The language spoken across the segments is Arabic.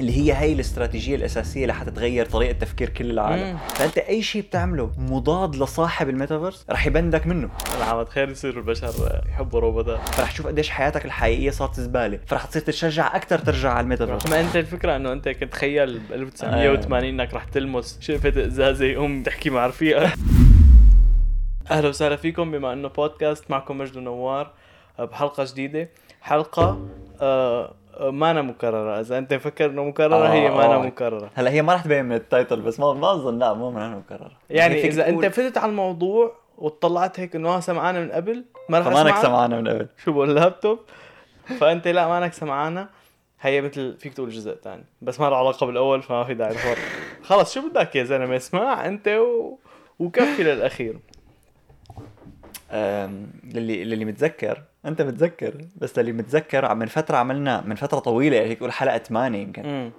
اللي هي هي الاستراتيجية الأساسية لحتى تغير طريقة تفكير كل العالم. مم. فأنت أي شيء بتعمله مضاد لصاحب الميتافيرس رح يبندك منه. العمد خير يصير البشر يحبوا روبوتات. فرح تشوف قديش حياتك الحقيقية صارت زبالة. فرح تصير تتشجع أكثر ترجع على الميتافيرس. ما أنت الفكرة إنه أنت كنت تخيل ب 1980 إنك رح تلمس شقفه ازازه يقوم تحكي مع رفيقك. أهلا وسهلا فيكم بما إنه بودكاست معكم مجد نوار آه، بحلقة جديدة. حلقة آه آه، مانا مكررة. إذا أنت مفكر إنه مكررة هي آه، مانا آه. مكررة. هلأ هي ما رح تبين من ال title بس ما ما أظن لا مو أنا مكرر يعني فيك إذا أنت فتت على الموضوع وطلعت هيك إنه آه سمعانا من قبل ما رح فمانك اسمعك سمعانا من قبل. شو بقول اللابتوب فأنت لا مانك سمعانا هي مثل فيك تقول جزء ثاني بس ما له علاقة بالأول فما في داعي تفرق خلص شو بدك يا زلمة؟ اسمع أنت و... وكفي للأخير. للي للي متذكر أنت متذكر؟ بس للي متذكر من فترة عملنا من فترة طويلة هيك تقول حلقة 8 يمكن. امم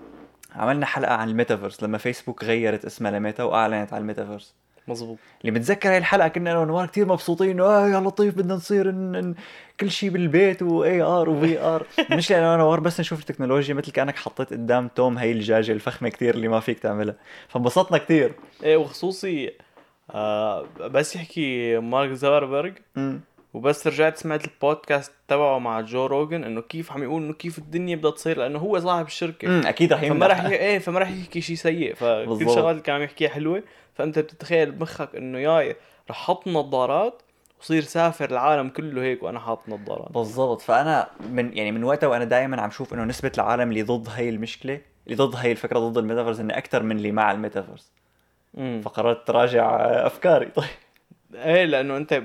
عملنا حلقة عن الميتافيرس لما فيسبوك غيرت اسمها لميتا وأعلنت على الميتافيرس. مزبوط اللي متذكر هاي الحلقة كنا أنا ونوار كثير مبسوطين انه آه يا لطيف بدنا نصير إن إن كل شيء بالبيت و AR و VR مش لأنه أنا ونوار بس نشوف التكنولوجيا مثل كأنك حطيت قدام توم هي الدجاجه الفخمة كثير اللي ما فيك تعملها. فانبسطنا كثير إيه وخصوصي آه بس يحكي مارك أمم. وبس رجعت سمعت البودكاست تبعه مع جو روجن إنه كيف عم يقول إنه كيف الدنيا بدها تصير لأنه هو صاحب الشركة. أمم، أكيد رح فما ي... إيه فما راح يحكي شيء سيء. فكل. الشغلات اللي كان عم يحكيها حلوة. فأنت بتتخيل بمخك إنه ياي رح حط نظارات وصير سافر العالم كله هيك وأنا حاطط نظارات. بالضبط. فأنا من يعني من وقتها وأنا دائما عم شوف إنه نسبة العالم اللي ضد هي المشكلة اللي ضد هي الفكرة ضد الميتافيرس إنه أكثر من اللي مع الميتافيرس. امم فقررت تراجع أفكاري. طيب. إيه لأنه أنت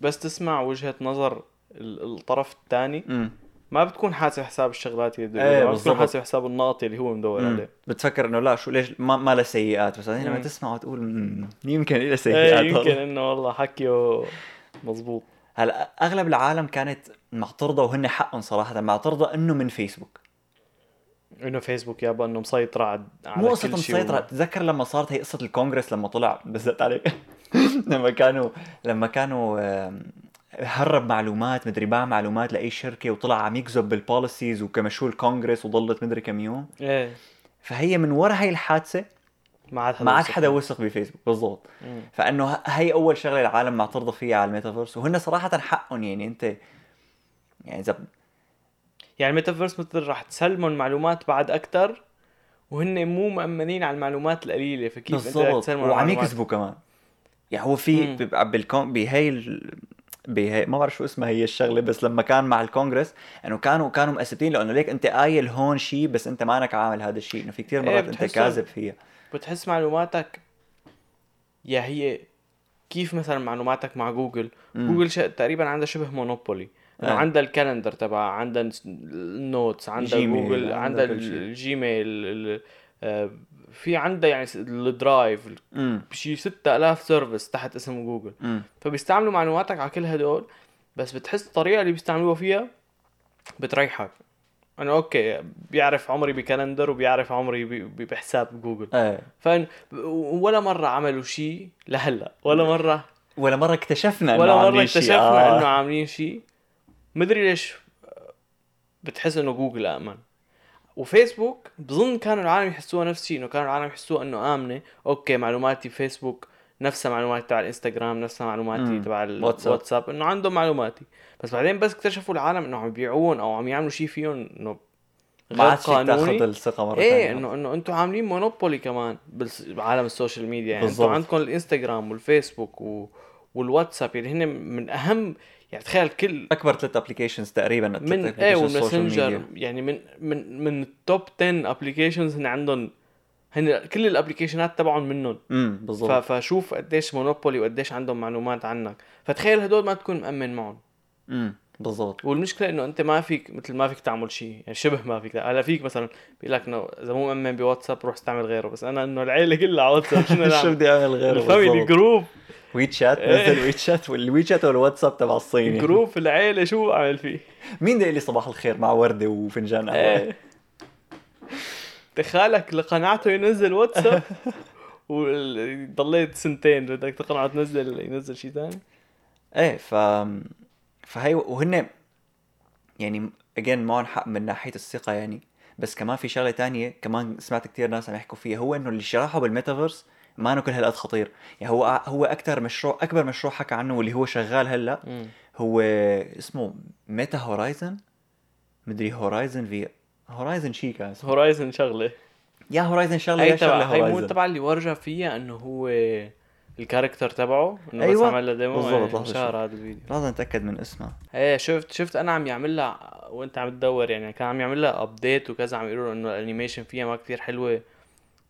بس تسمع وجهة نظر ال- الطرف الثاني ما بتكون حاسب حساب الشغلات اللي بده إيه، يقولها، ما. بتكون حاسب حساب النقط اللي هو مدور. عليه بتفكر إنه لا شو ليش ما, ما له سيئات بس بعدين لما. تسمع وتقول يمكن له إيه سيئات يمكن والله. إنه والله حكيه مزبوط هلا أغلب العالم كانت معترضة وهن حقهم صراحة معترضة إنه من فيسبوك انه فيسبوك يابا انه مسيطر على مو قصة مسيطرة. تتذكر لما صارت هي قصة الكونغرس لما طلع؟ بزت عليك. لما كانوا لما كانوا هرب معلومات مدري باع معلومات لأي شركة وطلع عم يكذب بال policies وكمشوه الكونغرس وضلت مدري كم يوم. إيه. فهي من ورا هي الحادثة ما عاد حدا ما عاد حدا. وثق بفيسبوك بالضبط. فإنه هي أول شغلة العالم معترضة فيها على الميتافيرس وهن صراحة حقهم يعني انت يعني إذا يعني الميتافيرس مثل رح تسلمهم معلومات بعد أكثر وهن مو مأمنين على المعلومات القليلة فكيف أنت تسلمهم وعم؟ يكذبوا كمان يعني هو في بالكون بهي ال... بهي ما بعرف شو اسمها هي الشغلة بس لما كان مع الكونغرس إنه كانوا كانوا مأسفين لأنه ليك أنت قايل هون شيء بس أنت مانك عامل هذا الشيء إنه في كثير إيه، مرات أنت كاذب فيها بتحس معلوماتك يا هي كيف مثلا معلوماتك مع جوجل مم. جوجل. تقريبا عندها شبه monopoly إنه إيه. عندها ال calendar تبعها عندها ال notes عندها جوجل عندها شيء. الجيميل ال... آه، في عندها يعني الدرايف امم شي 6000 service تحت اسم جوجل امم فبيستعملوا معلوماتك على كل هدول بس بتحس الطريقة اللي بيستعملوها فيها بتريحك انه okay بيعرف عمري ب calendar وبيعرف عمري بحساب جوجل إيه ولا مرة عملوا شيء لهلأ ولا مرة ولا مرة اكتشفنا إنه ولا مرة عاملين شيء. اكتشفنا آه. إنه عاملين شيء مدري ليش بتحس إنه جوجل آمن وفيسبوك بظن كانوا العالم يحسوها نفس الشيء إنه كانوا العالم يحسوها إنه آمنة okay معلوماتي فيسبوك نفسها معلوماتي تبع الإنستغرام نفسها معلوماتي. تبع واتساب. الواتساب إنه عندهم معلوماتي بس بعدين بس اكتشفوا العالم انه عم يبيعون أو عم يعملوا شيء فيهم إنه غير فيك تاخذ قانوني الثقة مرة إيه. انه إنه أنتم عاملين monopoly كمان بعالم ال social media يعني. أنتم عندكم الإنستغرام والفيسبوك و... والواتساب يعني هن من أهم يعني تخيل كل أكبر ثلاث applications تقريبا من إيه والماسنجر. يعني من من من ال top 10 applications هن عندهم هن كل الابلكيشنات تبعهم منهم امم. بالضبط فشوف قديش monopoly وقديش عندهم معلومات عنك فتخيل هدول ما تكون مأمن معهم امم بالضبط. والمشكلة إنه أنت ما فيك مثل ما فيك تعمل شيء يعني شبه ما فيك. هلا فيك مثلا بيقول لك إنه إذا مو مأمن بواتساب روح استعمل غيره بس أنا إنه العيلة كلها على واتساب شنو شو بدي أعمل غيره ال family. group WeChat إيه. نزل WeChat وال WeChat والواتساب تبع الصيني. group العيلة شو اعمل فيه؟ مين ده لي صباح الخير مع وردة وفنجان قهوة؟ إيه. تخالك لقناعته ينزل واتساب؟ وضليت سنتين بدك تقنعه تنزل ينزل شيء ثاني؟ إيه ف فهي وهن يعني اجين معهم حق من ناحية الثقة يعني. بس كمان في شغلة تانية كمان سمعت كتير ناس عم يحكوا فيها هو إنه اللي شرحه بالميتافيرس ما إنه كل هالقد خطير. يعني هو هو أكثر مشروع أكبر مشروع حكى عنه واللي هو شغال هلأ. هو اسمه Meta Horizon. مدري Horizon في Horizon شي كان Horizon شغلة. يا Horizon شغلة يا شغلة تبع هي مو Horizon. تبع اللي ورجع فيها إنه هو ال character تبعه إنه أيوة. بس عمل له demo بالضبط، إيه، لحظة انشهر شوف. هذا الفيديو. لازم اتاكد من اسمها إيه شفت شفت أنا عم يعمل لها وأنت عم تدور يعني كان عم يعمل لها update وكذا عم يقولوا إنه ال animation فيها ما كتير حلوة.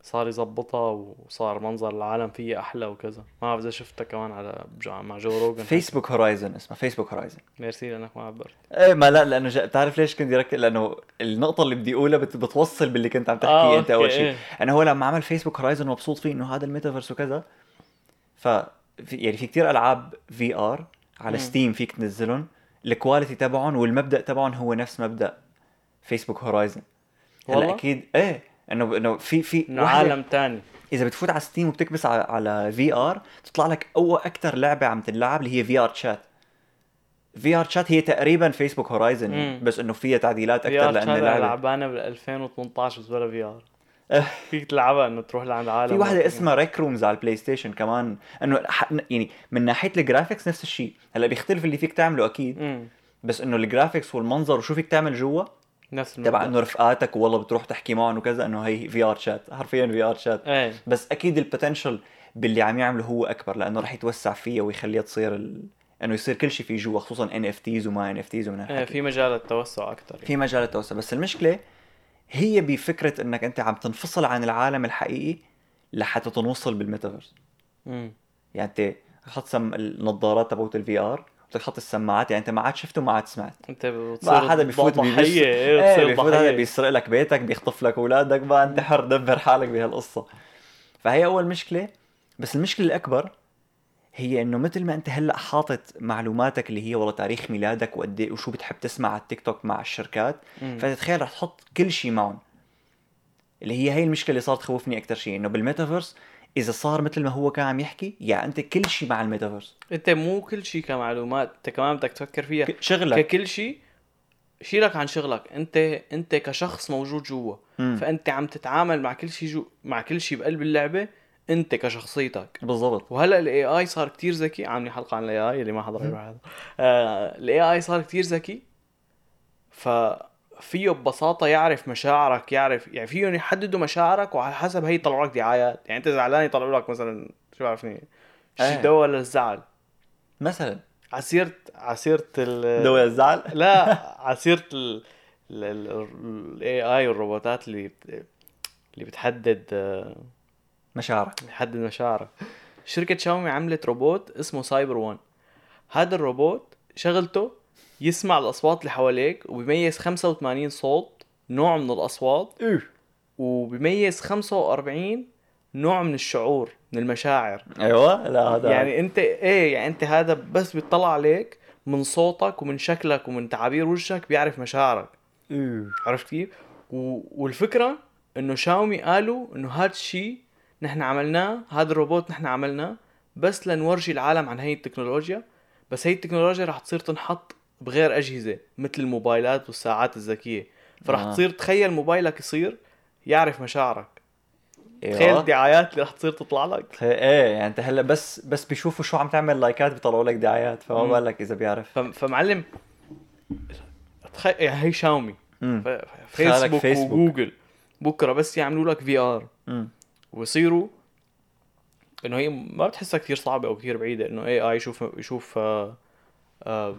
صار يظبطها وصار منظر العالم فيها أحلى وكذا. ما بعرف إذا شفتها كمان على جو- مع جو روجن Facebook Horizon اسمها Facebook Horizon merci لأنك ما عبرت إيه ما لا لأنه جا... بتعرف ليش كنت ركز لأنه النقطة اللي بدي أقولها بت... بتوصل باللي كنت عم تحكيه آه، أنت أول شيء. إيه. أنا هو لما عمل Facebook Horizon مبسوط فيه إنه هذا الميتافيرس وكذا ف. يعني في كتير ألعاب VR على مم. Steam فيك تنزلهم ال quality تبعهم والمبدأ تبعهم هو نفس مبدأ Facebook Horizon هلا؟ أكيد إيه انه إنه في في عالم تاني إذا بتفوت على Steam وبتكبس على, على VR تطلع لك اول أكثر لعبة عم تلعب اللي هي في ار تشات في ار تشات هي تقريبا Facebook Horizon. بس إنه فيها تعديلات أكثر ار لأن لعبة اللعبه لعبانة بال 2018 بس بلا V R. فيك تلعبها إنه تروح لعند عالم في واحدة اسمها Rec Rooms على ال PlayStation كمان. إنه يعني من ناحية ال graphics نفس الشيء. هلأ بيختلف اللي فيك تعمله أكيد. امم بس إنه ال graphics والمنظر وشو فيك تعمل جوا نفس تبع المبدأ. إنه رفقاتك والله بتروح تحكي معهم وكذا إنه هي في ار شات حرفيا في ار شات إيه. بس أكيد ال potential باللي عم يعمله هو أكبر لأنه رح يتوسع فيها ويخليها تصير ال... إنه يصير كل شيء في جوا خصوصا ان اف تيز وما ان اف تيز ومن إيه هالحكي. في مجال التوسع أكثر في مجال التوسع. بس المشكلة هي بفكرة إنك أنت عم تنفصل عن العالم الحقيقي لحتى تنوصل بالميتافيرس. يعني أنت تحط سم... النظارات تبعت ال VR وتحط السماعات يعني أنت ما عاد شفته وما عاد سمعت. أنت بتصير حدا بيفوت بيبص إيه بتصير بيفوت هذا بيسرق لك بيتك بيخطف لك أولادك بقى أنت حر دبر حالك بهالقصة. فهي أول مشكلة. بس المشكلة الأكبر هي إنه مثل ما أنت هلأ حاطط معلوماتك اللي هي والله تاريخ ميلادك وقد إيه وشو بتحب تسمع على التيك توك مع الشركات. فتتخيل رح تحط كل شيء معهم. اللي هي هي المشكلة اللي صارت تخوفني أكثر شيء إنه بالميتافيرس إذا صار مثل ما هو كان عم يحكي يعني أنت كل شيء مع الميتافيرس. أنت مو كل شيء كمعلومات أنت كمان بدك تفكر فيها. شغلك. ككل شيء شيلك عن شغلك. أنت أنت كشخص موجود جوا. فأنت عم تتعامل مع كل شيء جوا مع كل شيء بقلب اللعبة انت كشخصيتك. بالضبط. وهلأ ال AI صار كتير ذكي. عاملين حلقة عن ال AI اللي ما حضر يروح يحضر ال AI صار كتير ذكي. ففيه ببساطة يعرف مشاعرك يعرف يعني فيهم يحددوا مشاعرك وعلى حسب هي يطلعوا لك دعايات. يعني انت زعلان يطلعوا لك مثلا شو بعرفني إيه. شي دواء للزعل مثلا. على سيرة على سيرة ال دواء الزعل؟ لا على سيرة ال ال AI والروبوتات اللي. اللي بتحدد مشاعرك بتحدد مشاعرك شركة شاومي عملت روبوت اسمه CyberOne. هذا الروبوت شغلته يسمع الأصوات اللي حواليك وبيميز 85 صوت نوع من الأصوات إيه. وبيميز 45 نوع من الشعور من المشاعر. أيوه لا هذا يعني أنت إيه يعني أنت هذا بس بيطلع عليك من صوتك ومن شكلك ومن تعابير وجهك بيعرف مشاعرك. إيه. عرفت كيف؟ والفكرة إنه شاومي قالوا إنه هذا الشيء نحن عملناه هذا الروبوت نحن عملناه بس لنورجي العالم عن هي التكنولوجيا بس هي التكنولوجيا رح تصير تنحط بغير أجهزة مثل الموبايلات والساعات الذكية فرح آه. تصير تخيل موبايلك يصير يعرف مشاعرك أيوة. تخيل الدعايات اللي رح تصير تطلع لك إيه يعني انت هلا بس بس بيشوفوا شو عم تعمل لايكات بيطلعوا لك دعايات فما. بالك إذا بيعرف. فمعلم تخيل يعني هي شاومي ف... فيسبوك, فيسبوك. وجوجل بكرة بس يعملوا لك VR ويصيروا إنه هي ما بتحسها كثير صعبة أو كثير بعيدة إنه AI يشوف يشوف آه آه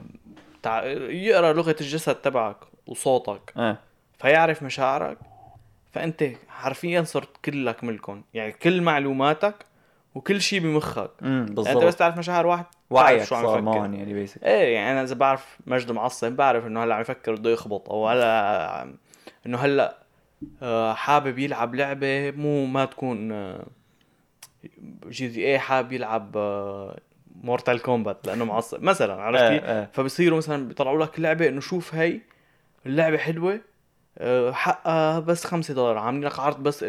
تع... يقرأ لغة الجسد تبعك وصوتك إيه فيعرف مشاعرك فأنت حرفيا صرت كلك ملكهم يعني كل معلوماتك وكل شيء بمخك. امم يعني أنت بس بالضبط. تعرف مشاعر واحد وعيك شو عم يفكر. معهم يعني بيسك إيه يعني أنا إذا بعرف مجد معصب بعرف إنه هلأ عم يفكر بده يخبط أو هلأ إنه هلأ حابب يلعب لعبة مو ما تكون آه، GTA حابب يلعب Mortal Kombat لأنه معصب مثلا عرفت إيه كيف؟ إيه فبصيروا مثلا بيطلعوا لك لعبة إنه شوف هي اللعبة حلوة آه، حقها بس خمسة دولار عاملين لك عرض بس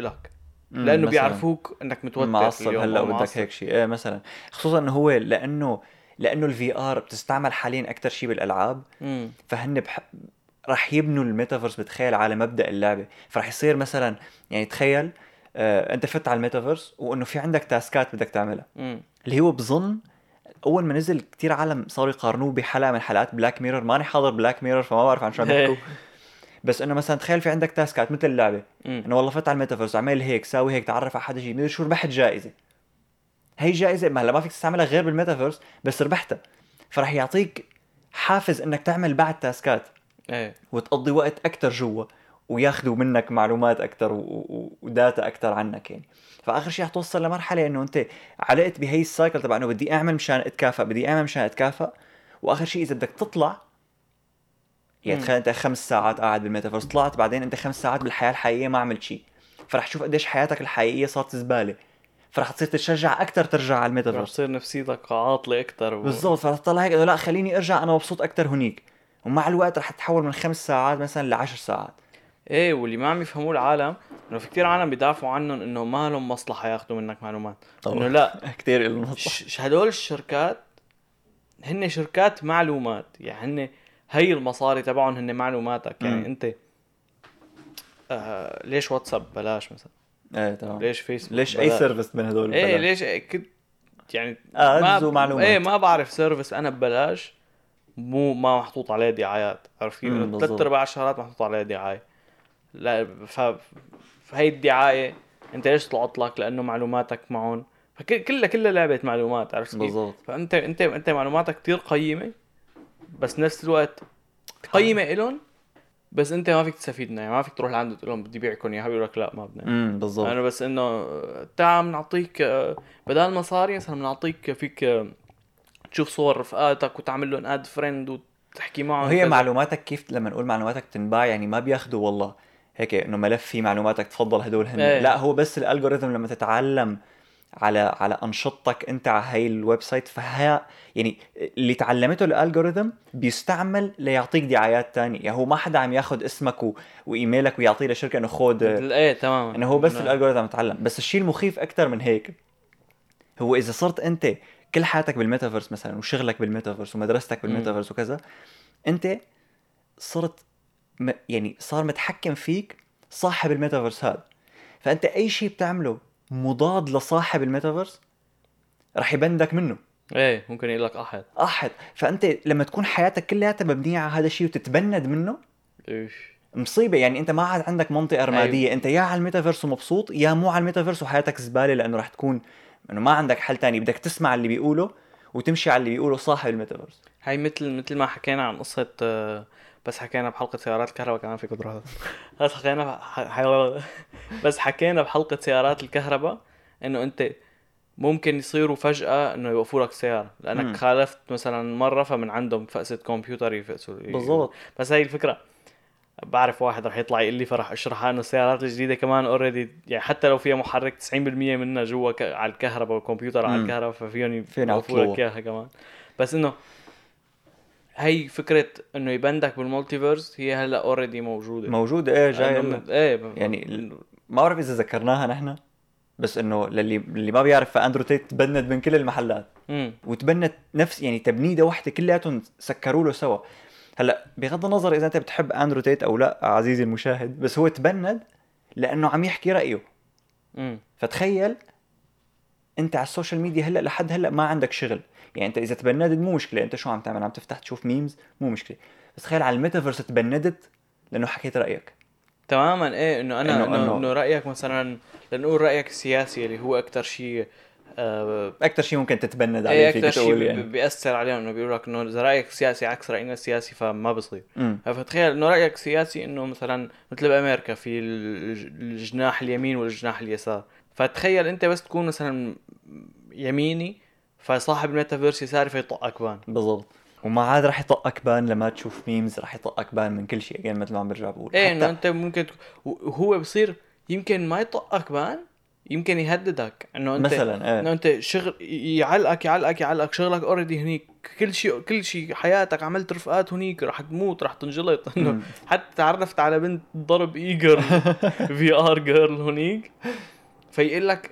مم، لأنه. بيعرفوك إنك متوتر معصب هلأ بدك. هيك شيء إيه مثلا خصوصا إنه هو لأنه لأنه ال VR بتستعمل حاليا أكثر شيء بالألعاب مم. فهن بح... راح يبنوا الميتافيرس بتخيل على مبدأ اللعبة. فراح يصير مثلا يعني تخيل آه أنت فت على الميتافيرس وإنه في عندك task ات بدك تعملها. مم. اللي هو بظن أول ما نزل كتير عالم صاروا يقارنوه بحلقة من حلقات Black Mirror ماني حاضر Black Mirror فما بعرف عن شو عم يحكوا. بس إنه مثلا تخيل في عندك task ات مثل اللعبة. إنه والله فت على الميتافيرس عمل هيك ساوي هيك تعرف على حدا شيء مدري شو ربحت جائزة. هي جائزة ما هلا ما فيك تستعملها غير بالميتافيرس بس ربحتها. فراح يعطيك حافز إنك تعمل بعد task ات. إيه. وتقضي وقت أكثر جوا وياخذوا منك معلومات أكثر و data أكثر عنك يعني. فآخر شيء حتوصل لمرحلة إنه أنت علقت بهي ال cycle تبع إنه بدي أعمل مشان اتكافئ بدي أعمل مشان اتكافئ وآخر شيء إذا بدك تطلع يعني. تخيل أنت خمس ساعات قاعد بالميتافيرس طلعت بعدين أنت خمس ساعات بالحياة الحقيقية ما عملت شيء فرح تشوف قديش حياتك الحقيقية صارت زبالة. فرح تصير تتشجع أكثر ترجع على رح الميتافيرس. تصير نفسيتك عاطلة أكثر و... بالضبط فتطلع هيك إنه لا خليني أرجع أنا مبسوط أكثر هنيك. ومع الوقت رح تتحول من خمس ساعات مثلا لعشر ساعات. إيه واللي ما عم يفهموه العالم إنه في كثير عالم بيدافعوا عنهم إنه ما لهم مصلحة ياخذوا منك معلومات. إنه لا. كثير له ش- ش- هدول الشركات هن شركات معلومات. يعني هن هي المصاري تبعهم هن معلوماتك. يعني مم. أنت آه ليش واتساب بلاش مثلا؟ إيه تمام. ليش فيسبوك ليش أي بلاش؟ service من هدول إيه ببلاش؟ ليش كنت يعني Ads ومعلومات. إيه ما بعرف service أنا ببلاش. مو ما محطوط عليه دعايات عرفت كيف؟ ثلاث ارباع الشغلات محطوط عليها دعاية. لا ف... فهي الدعاية أنت ليش طلعت لك؟ لأنه معلوماتك معهم فكلها كلها لعبة معلومات عرفت كيف؟ بالضبط. فانت انت أنت معلوماتك كثير قيمة بس نفس الوقت قيمة إلهم بس أنت ما فيك تستفيد منها يعني ما فيك تروح لعنده تقول لهم بدي بيعكم إياها بيقول لك لا ما بدنا. امم بالضبط. أنا بس إنه تعال بنعطيك آه، بدل مصاري مثلا بنعطيك فيك آه، تشوف صور رفقاتك وتعمل لهم add friend وتحكي معهم وهي. معلوماتك كيف لما نقول معلوماتك تنباع يعني ما بياخذوا والله. هيك إنه ملف فيه معلوماتك تفضل هدول هن. إيه. لا هو بس ال algorithm لما تتعلم على على أنشطتك أنت على هاي ال website فها يعني اللي تعلمته ال algorithm بيستعمل ليعطيك دعايات تانية. يعني هو ما حدا عم ياخذ اسمك و... وإيميلك ويعطيه لشركة إنه خود إيه تماما. انه هو بس الالجوريثم عم يتعلم بس الشيء المخيف أكثر من هيك هو إذا صرت أنت كل حياتك بالميتافيرس مثلا وشغلك بالميتافيرس ومدرستك بالميتافيرس وكذا أنت صرت م... يعني صار متحكم فيك صاحب الميتافيرس هذا. فأنت أي شيء بتعمله مضاد لصاحب الميتافيرس رح يبندك منه. إيه ممكن يقول لك أحد. أحد. فأنت لما تكون حياتك كلياتها مبنية على هذا الشيء وتتبند منه إيش؟ مصيبة. يعني أنت ما عاد عندك منطقة رمادية. أيوه. أنت يا على الميتافيرس ومبسوط يا مو على الميتافيرس وحياتك زبالة لأنه رح تكون إنه ما عندك حل تاني بدك تسمع اللي بيقوله وتمشي على اللي بيقوله صاحب الميتافيرس. هاي مثل مثل ما حكينا عن قصة آه، بس حكينا بحلقة سيارات الكهرباء كمان فيك تروح بس حكينا بس حكينا بحلقة سيارات الكهرباء إنه أنت ممكن يصيروا فجأة إنه يوقفوا لك السيارة لأنك مم. خالفت مثلا مرة فمن عندهم فقسة كمبيوتر يفقسوا بالضبط. بس هاي الفكرة. بعرف واحد رح يطلع يقول لي فرح اشرحها انه السيارات الجديدة كمان اوريدي يعني حتى لو فيها محرك 90% منها جوا ك... على الكهرباء والكمبيوتر على مم. الكهرباء ففيهم يعطلوها. لك إياها كمان بس إنه هي فكرة إنه يبندك بال multiverse هي هلأ already موجودة موجودة إيه إنه- لنا. إيه ب- يعني ما بعرف إذا ذكرناها نحن بس إنه للي اللي ما بيعرف فأندرو تيت تبند من كل المحلات امم وتبنت نفس يعني تبنيدة واحدة كلياتهم سكروا له سوا هلا بغض النظر إذا أنت بتحب أندرو تيت أو لا عزيزي المشاهد بس هو تبند لأنه عم يحكي رأيه. امم فتخيل أنت على ال social media هلأ لحد هلأ ما عندك شغل. يعني أنت إذا تبندت مو مشكلة. أنت شو عم تعمل؟ عم تفتح تشوف memes مو مشكلة. بس تخيل على الميتافيرس تبندت لأنه حكيت رأيك. تماما. إيه إنه أنا إنه- إنه إنه- إنه رأيك مثلا لنقول رأيك السياسي اللي هو أكثر شيء أكثر شيء ممكن تتبند عليه فيك أكثر شيء تقول يعني. بيأثر عليهم إنه بيقول لك إنه إذا رأيك سياسي عكس راينا السياسي فما بصير. فتخيل إنه رأيك سياسي إنه مثلا مثل بامريكا في الج- الجناح اليمين والجناح اليسار. فتخيل أنت بس تكون مثلا يميني فصاحب الميتافيرس يساري فيطقك ban. بالضبط. وما عاد رح يطقك ban لما تشوف memes رح يطقك ban من كل شيء يعني مثل ما عم برجع بقول إيه إنه أنت ممكن وهو بصير يمكن ما يطقك ban يمكن يهددك إنه أنت مثلا إيه. إنه أنت شغل يعلقك يعلقك يعلقك شغلك already هنيك. كل شيء كل شيء حياتك عملت رفقات هنيك رح تموت رح تنجلط. إنه. حتى تعرفت على بنت ضرب ايجر VR girl هنيك. فيقول لك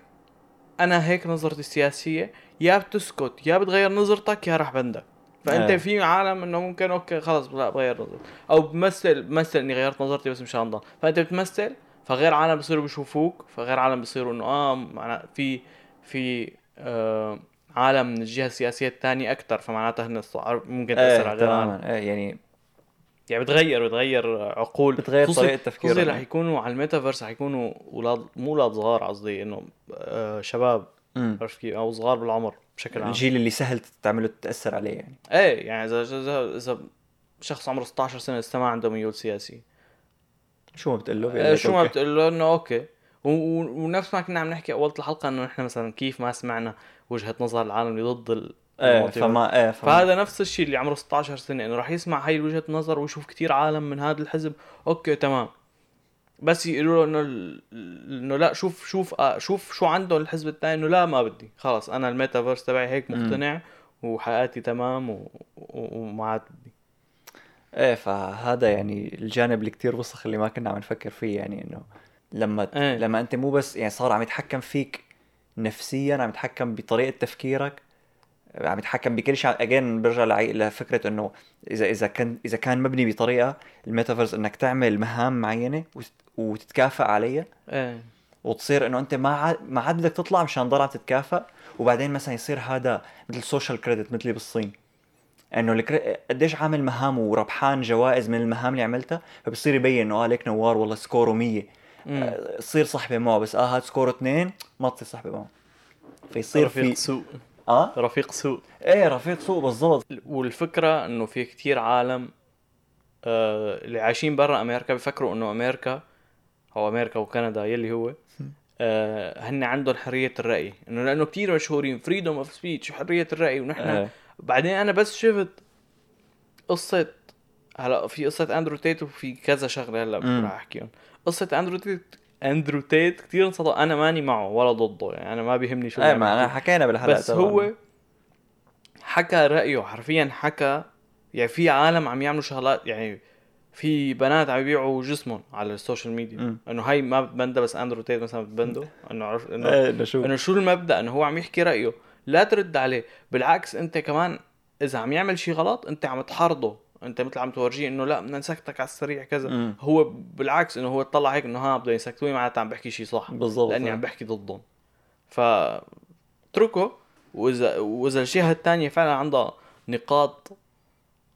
أنا هيك نظرتي السياسية. يا بتسكت يا بتغير نظرتك يا رح بندك. فأنت إيه. في عالم إنه ممكن okay خلص لا بغير نظرتي. أو بمثل بمثل إني غيرت نظرتي بس مشان ضل. فأنت بتمثل فغير عالم بصيروا بيشوفوك فغير عالم بصيروا إنه آه معناه في في آه عالم من الجهة السياسية الثانية أكثر فمعناتها هن ممكن تأثر على إيه عالم. تماما. إيه يعني يعني بتغير بتغير عقول. بتغير خصوصي- طريقة تفكيرك. خصوصي رح يكونوا على الميتافيرس رح يكونوا أولاد مو أولاد صغار قصدي إنه آه شباب. عرفت كيف؟ أو صغار بالعمر بشكل عام. الجيل اللي سهل تعمله تاثر عليه يعني. إيه يعني اذا اذا إذا شخص عمره 16 سنة لسه ما عنده ميول سياسي. شو ما بتقول له آه، شو ما. بتقول له إنه okay. ونفس ما كنا عم نحكي أول الحلقة إنه نحن مثلا كيف ما سمعنا وجهة نظر العالم اللي ضد ال- إيه فما إيه فما. فهذا نفس الشيء اللي عمره 16 سنة إنه راح يسمع هاي وجهة نظر ويشوف كتير عالم من هذا الحزب. أوكي تمام. بس يقولوا له إنه إنه لا شوف شوف آه شوف شو عنده الحزب الثاني إنه لا ما بدي. خلص أنا الميتافيرس تبعي هيك. مقتنع وحياتي تمام و... و... إيه فهذا يعني الجانب اللي كتير وسخ اللي ما كنا عم نفكر فيه يعني إنه لما إيه. لما أنت مو بس يعني صار عم يتحكم فيك نفسيا عم يتحكم بطريقة تفكيرك عم يتحكم بكل شيء. again برجع لفكرة إنه إذا إذا كان إذا كان مبني بطريقة الميتافيرس إنك تعمل مهام معينة وت- وتتكافئ عليها. إيه. وتصير إنه أنت ما عاد ما عاد بدك تطلع مشان تضل عم تتكافئ وبعدين مثلا يصير هذا مثل social credit مثل اللي بالصين. إنه ال cre... قديش عامل مهام وربحان جوائز من المهام اللي عملتها؟ فبصير يبين إنه آه ليك نوار والله score ه 100 مم. آه، تصير صحبة معه بس آه هاد score ه 2 ما تصير صحبة معه. فيصير رفيق في سوء. آه؟ رفيق سوء. إيه رفيق سوء بالضبط. والفكرة إنه في كتير عالم آه اللي عايشين برا أمريكا بفكروا إنه أمريكا أو أمريكا وكندا يلي هو آه هن عندهم حرية الرأي. إنه لأنه كتير مشهورين freedom of speech وحريه الرأي ونحن إيه. بعدين أنا بس شفت قصة هلا في قصة أندرو تيت وفي كذا شغلة هلا. راح أحكيهم. قصة أندرو تيت أندرو تيت كثير انصدم. أنا ماني معه ولا ضده. يعني أنا ما بيهمني شو إيه ما. حكينا بالحلقة بس هو حكى رأيه حرفيا حكى. يعني في عالم عم يعملوا شغلات يعني في بنات عم يبيعوا جسمهم على ال social media. إنه هاي ما بت ban ده بس أندرو تيت مثلا بت ban ده إنه عرف إنه إيه إنه شو. إنه شو المبدأ؟ إنه هو عم يحكي رأيه. لا ترد عليه بالعكس انت كمان إذا عم يعمل شيء غلط انت عم تحارضه انت مثل عم تورجيه إنه لا بدنا نسكتك على السريع كذا. مم. هو بالعكس إنه هو طلع هيك إنه ها بدهم يسكتوني معناتها عم بحكي شيء صح بالضبط لأني عم بحكي ضدهم. ف اتركه وإذا وإذا الجهه الثانية فعلا عندها نقاط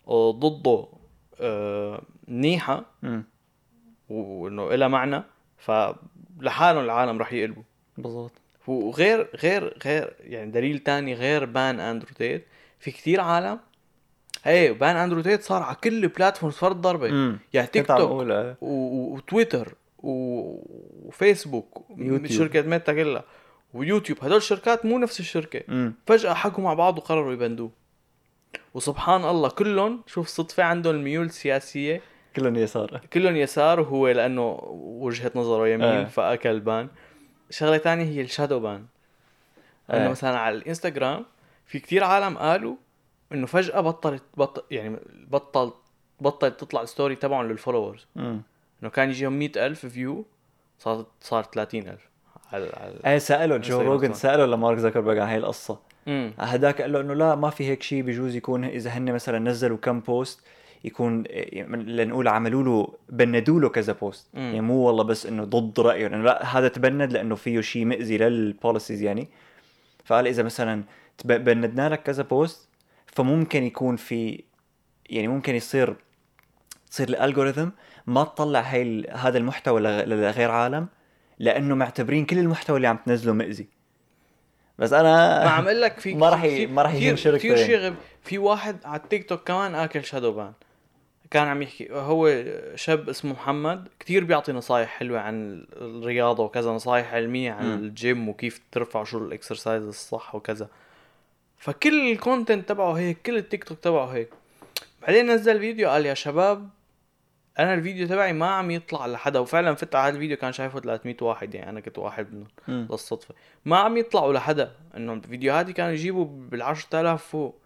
آه، ضده آه، منيحه مم. وإنه لها معنى فلحالهم العالم رح يقلبوا. بالضبط. وغير غير غير يعني دليل تاني غير ban أندرو تيت في كتير عالم إيه ban أندرو تيت صار على كل ال platforms فرد ضربة مم. يعني تيك توك إيه. و- وتويتر وفيسبوك يوتيوب. شركة ميتا كلها ويوتيوب هدول الشركات مو نفس الشركة مم. فجأة حكوا مع بعض وقرروا ي ban دوه وسبحان الله كلهم شوف صدفة عندهم الميول السياسية كلهم يسار كلهم يسار وهو لأنه وجهة نظره يمين آه. فأكل ban شغلة تانية هي ال shadow ban إنه آه. مثلا على الإنستغرام في كتير عالم قالوا إنه فجأة بطلت بطل يعني بطل بطلت تطلع ال story تبعهم لل followers. إنه كان يجيهم 100000 view صارت صار 30000 على على إيه سأله جو روجن. سأله لمارك زكربرج عن هاي القصة امم هداك قال له إنه لا ما في هيك شيء بجوز يكون إذا هن مثلا نزلوا كم post يكون يعني لنقول عملوا له ban دوا له كذا post مم. يعني مو والله بس إنه ضد رأيه انه لا هذا ت ban د لأنه فيه شيء مأذي لل policies يعني فقال إذا مثلا ban دنا لك كذا post فممكن يكون في يعني ممكن يصير تصير ال algorithm ما تطلع هاي هذا المحتوى لغ- لغير عالم لأنه معتبرين كل المحتوى اللي عم تنزله مأذي بس أنا ما عم أقول لك في ما كتير- ما كتير تاني. شيء غبي في واحد على التيك توك كمان آكل shadow ban كان عم يحكي هو شاب اسمه محمد كتير بيعطي نصايح حلوة عن الرياضة وكذا نصايح علمية عن. الجيم وكيف ترفع شو ال exercise الصح وكذا فكل ال content تبعه هيك كل التيك توك تبعه هيك بعدين نزل فيديو قال يا شباب أنا الفيديو تبعي ما عم يطلع لحدا وفعلا فت على هذا الفيديو كان شايفه 300 واحد يعني أنا كنت واحد منهم مم. للصدفة ما عم يطلعوا لحدا إنه الفيديوهات كانوا يجيبوا بال 10000 فوق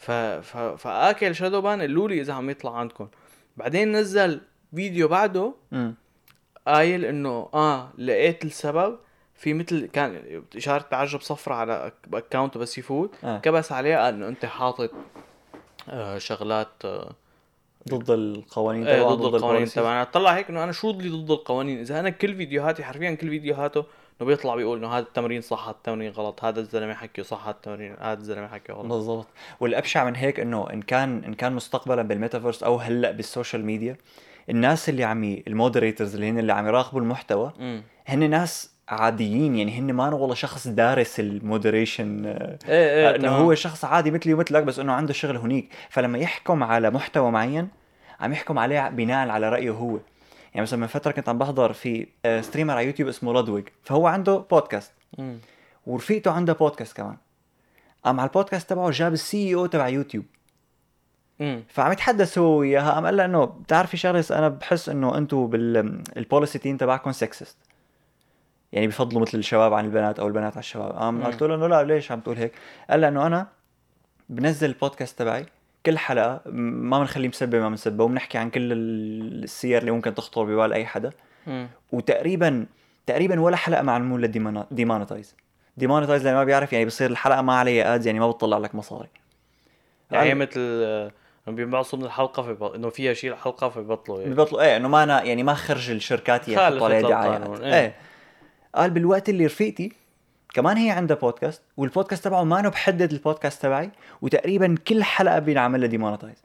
ف... ف... فآكل shadow ban قالوا لي إذا عم يطلع عندكم بعدين نزل فيديو بعده مم. قايل إنه آه لقيت السبب في مثل كان إشارة تعجب صفرة على account ه بس يفوت آه. كبس عليه قال إنه أنت حاطط آه، شغلات آه، ضد القوانين إيه تبعه ضد القوانين ال policies. تبعنا طلع هيك إنه أنا شو ضد لي ضد القوانين إذا أنا كل فيديوهاتي حرفيا كل فيديوهاته إنه بيطلع بيقول إنه هذا التمرين صح هذا التمرين غلط هذا الزلمة حكي صح هذا التمرين هذا الزلمة حكي غلط. بالضبط. والأبشع من هيك إنه إن كان إن كان مستقبلا بالميتافيرس أو هلأ بال social media الناس اللي عم ال moderators اللي هن اللي عم يراقبوا المحتوى هن ناس عاديين يعني هن ما والله شخص دارس ال moderation إيه إيه إنه تمام. هو شخص عادي مثلي ومثلك بس إنه عنده شغل هنيك. فلما يحكم على محتوى معين عم يحكم عليه بناء على رأيه هو. يعني مثلا من فترة كنت عم بحضر في آه، streamer على يوتيوب اسمه لودويج فهو عنده بودكاست. ورفيقته عنده بودكاست كمان قام على البودكاست تبعه جاب ال CEO تبع يوتيوب. فعم يتحدث هو وياها قام قال لها إنه بتعرفي شغلة أنا بحس إنه أنتم بال policy team تبعكم sexist يعني بفضلوا مثل الشباب عن البنات أو البنات على الشباب قام. قلت له انه لا ليش عم تقول هيك قال لها إنه أنا بنزل البودكاست تبعي كل حلقة ما بنخليه مسبه ما بنسبه وبنحكي عن كل ال- السير اللي ممكن تخطر ببال أي حدا. وتقريبا تقريبا ولا حلقة معمول demonetize demonetize اللي ما بيعرف يعني بصير الحلقة ما عليها ads يعني ما بتطلع لك مصاري يعني هي مثل آه، بينبعثوا من الحلقة في بط... إنه فيها شيء الحلقة فبيبطلوا يعني. بيبطلوا إيه إنه ما أنا يعني ما خرج الشركات يحطوا عليها دعايات إيه. إيه. إيه قال بالوقت اللي رفيقتي كمان هي عندها podcast وال podcast تبعه ما بحدد البودكاست تبعي وتقريبا كل حلقة بينعمل لها demonetize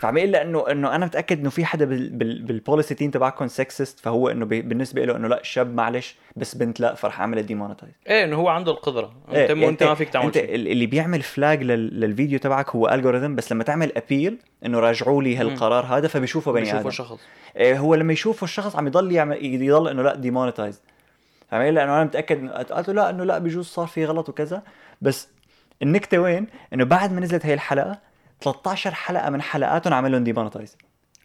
فعم يقول انه إنه أنا متأكد إنه في حدا بال بال بال policy team تبعكم sexist فهو إنه بالنسبة له إنه لأ شاب معلش بس بنت لأ فرح اعملها demonetize إيه إنه هو عنده القدرة. إيه، أنت يعني أنت ما فيك تعمل أنت شيء. ال- اللي بيعمل flag لل للفيديو تبعك هو ال algorithm بس لما تعمل appeal إنه راجعوا لي هالقرار هذا فبيشوفه بني آدم. شخص. إيه، هو لما يشوفه الشخص عم يضل يعمل يضل إنه لأ demonetize عم يقول انه أنا متأكد إنه- قلت له لا إنه لا بجوز صار في غلط وكذا بس النكتة وين؟ إنه بعد ما نزلت هي الحلقة 13 حلقة من حلقاتهم عمل لهم demonetize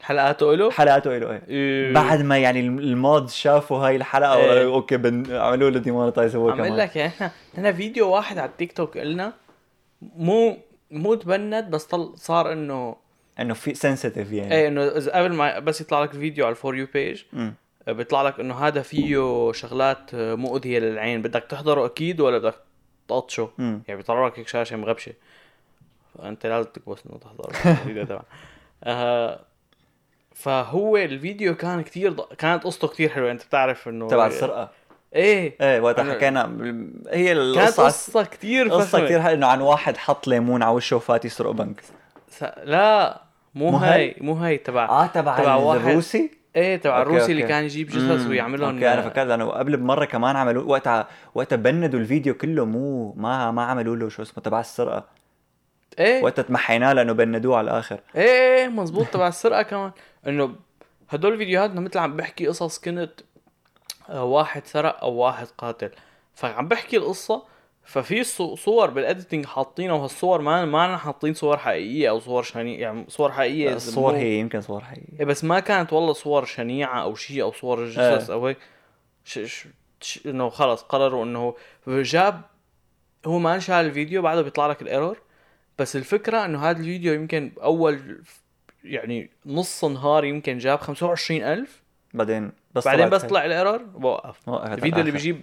حلقاته له حلقاته له إيه إيه. بعد ما يعني الم- ال mod شافوا هاي الحلقة إيه. okay بن... عملوا له demonetize هو عم كمان لك يعني إحنا إحنا فيديو واحد على التيك توك قلنا مو مو تبند بس طل صار إنه إنه في sensitive يعني إيه إنه إذا قبل ما بس يطلع لك الفيديو على ال For You page. بيطلع لك إنه هذا فيه شغلات مؤذيه للعين. بدك تحضره أكيد ولا بدك تقطشه. يعني بيطلع لك هيك شاشة مغبشة. فأنت لازم تكبس إنه تحضر. الفيديو تبعه آه فهو الفيديو كان كتير ض... كانت قصته كتير حلوة. أنت بتعرف إنه تبع السرقة. إيه. إيه وقتها أنا- حكينا هي كانت القصة قصة كتير قصة. كثير حلوة. إنه عن واحد حط ليمون على وشه وفات يسرق بنك. س... لا مو مو هاي؟ هاي؟ مو هاي تبع آه تبع, تبع واحد- الروسي؟ إيه تبع okay، الروسي اللي. كان يجيب جثث. ويعملهم okay أنا فكرت لأنه قبل بمرة كمان عملوا وقتها وقتها بندوا الفيديو كله مو ما ما عملوا له شو اسمه تبع السرقة. إيه. وقتها تمحيناه لأنه بندوه على الآخر. إيه مزبوط تبع السرقة كمان. إنه هدول الفيديوهات مثل عم بحكي قصص كنت آه، واحد سرق أو واحد قاتل. فعم بحكي القصة ففي صو- صور بالاديتنج حاطينها وهالصور ما ما حاطين صور حقيقية أو صور شنيعة يعني صور حقيقية الصور هي يمكن صور حقيقية. إيه بس ما كانت والله صور شنيعة أو شيء أو صور جثث إيه. أو هيك. ش... ش... ش... إنه خلص قرروا إنه جاب هو ما انشال الفيديو بعده بيطلع لك الإيرور. بس الفكرة إنه هذا الفيديو يمكن أول يعني نص نهار يمكن جاب 25000 بعدين بس بعدين بس. طلع الإيرور وقف. الفيديو اللي. بيجيب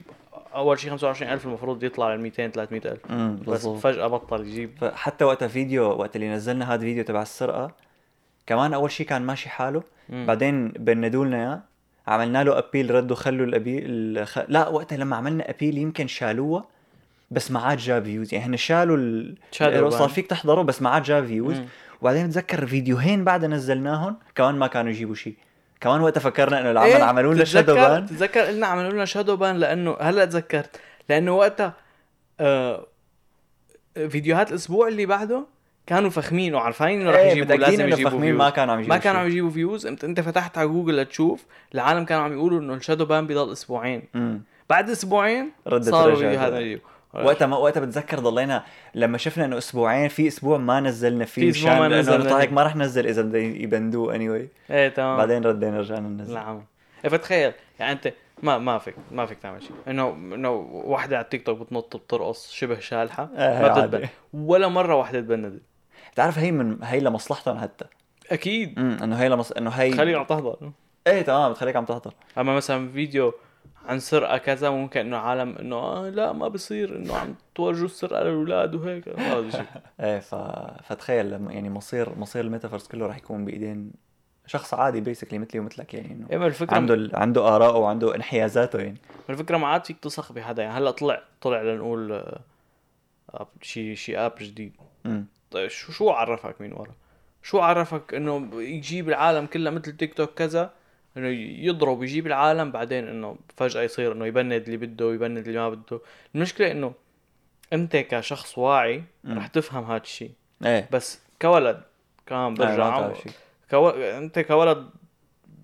أول شيء 25000 المفروض يطلع لل 200 300000 امم بس فجأة بطل يجيب. فحتى وقتها فيديو وقت اللي نزلنا هذا الفيديو تبع السرقة كمان أول شيء كان ماشي حاله. مم. بعدين بندوا لنا إياه عملنا له أبيل ردوا خلوا الابيل الخ... لا وقتها لما عملنا أبيل يمكن شالوها بس ما عاد جاب views يعني هن شالوا ال... شالوا ال error، صار. فيك تحضره بس ما عاد جاب views. وبعدين بتذكر فيديوهين بعد نزلناهم كمان ما كانوا يجيبوا شيء كمان وقتها فكرنا إنه العمل إيه، عملوا لنا shadow ban تتذكر قلنا عملوا لنا shadow ban لأنه هلأ تذكرت لأنه وقتها آه فيديوهات الأسبوع اللي بعده كانوا فخمين وعارفين إنه رح إيه يجيبوا لازم يجيبوا فخمين ما كانوا عم يجيبوا ما كانوا عم. يجيبوا views انت أنت فتحت على جوجل لتشوف العالم كانوا عم يقولوا إنه ال shadow ban بيضل أسبوعين مم. بعد أسبوعين ردت صاروا. فيديوهات يجيبوا وقتها ما وقتها بتذكر ضلينا لما شفنا إنه أسبوعين في أسبوع ما نزلنا فيه في أسبوع ما نزلنا. هيك ما رح ننزل إذا بده يبندوه اني واي إيه تمام. بعدين ردينا رجعنا ننزل. نعم. إيه فتخيل يعني أنت ما ما فيك ما فيك تعمل شيء. انه إنه وحدة على التيك توك بتنط بترقص شبه شالحة آه، ما عادي. بتتبن ولا مرة وحدة تبندت بتعرف هي من هي لمصلحتهم حتى. أكيد. امم إنه هي لمص... إنه هي خليك عم تحضر إيه تمام بتخليك عم تحضر أما مثلا فيديو عن سرقه كذا ممكن إنه عالم إنه آه لا ما بصير إنه عم تورجوا السرقة للأولاد وهيك. هذا إيه ف... فتخيل لما يعني مصير مصير الميتافيرس كله راح يكون بإيدين شخص عادي basically مثلي ومثلك يعني إنه إيه، ما الفكرة عنده ال... عنده اراءه وعنده انحيازاته يعني. الفكرة ما عاد فيك تثق بحدا يعني. هلأ طلع طلع لنقول آه، آه، شي شي app جديد. امم طيب شو شو عرفك مين ورا؟ شو عرفك إنه يجيب العالم كلها مثل تيك توك كذا؟ إنه يضرب يجيب العالم بعدين إنه فجأة يصير إنه يبند اللي بده ويبند اللي ما بده. المشكلة إنه أنت كشخص واعي. رح تفهم هذا الشيء إيه. بس كولد كمان برجع شيء. كو... أنت كولد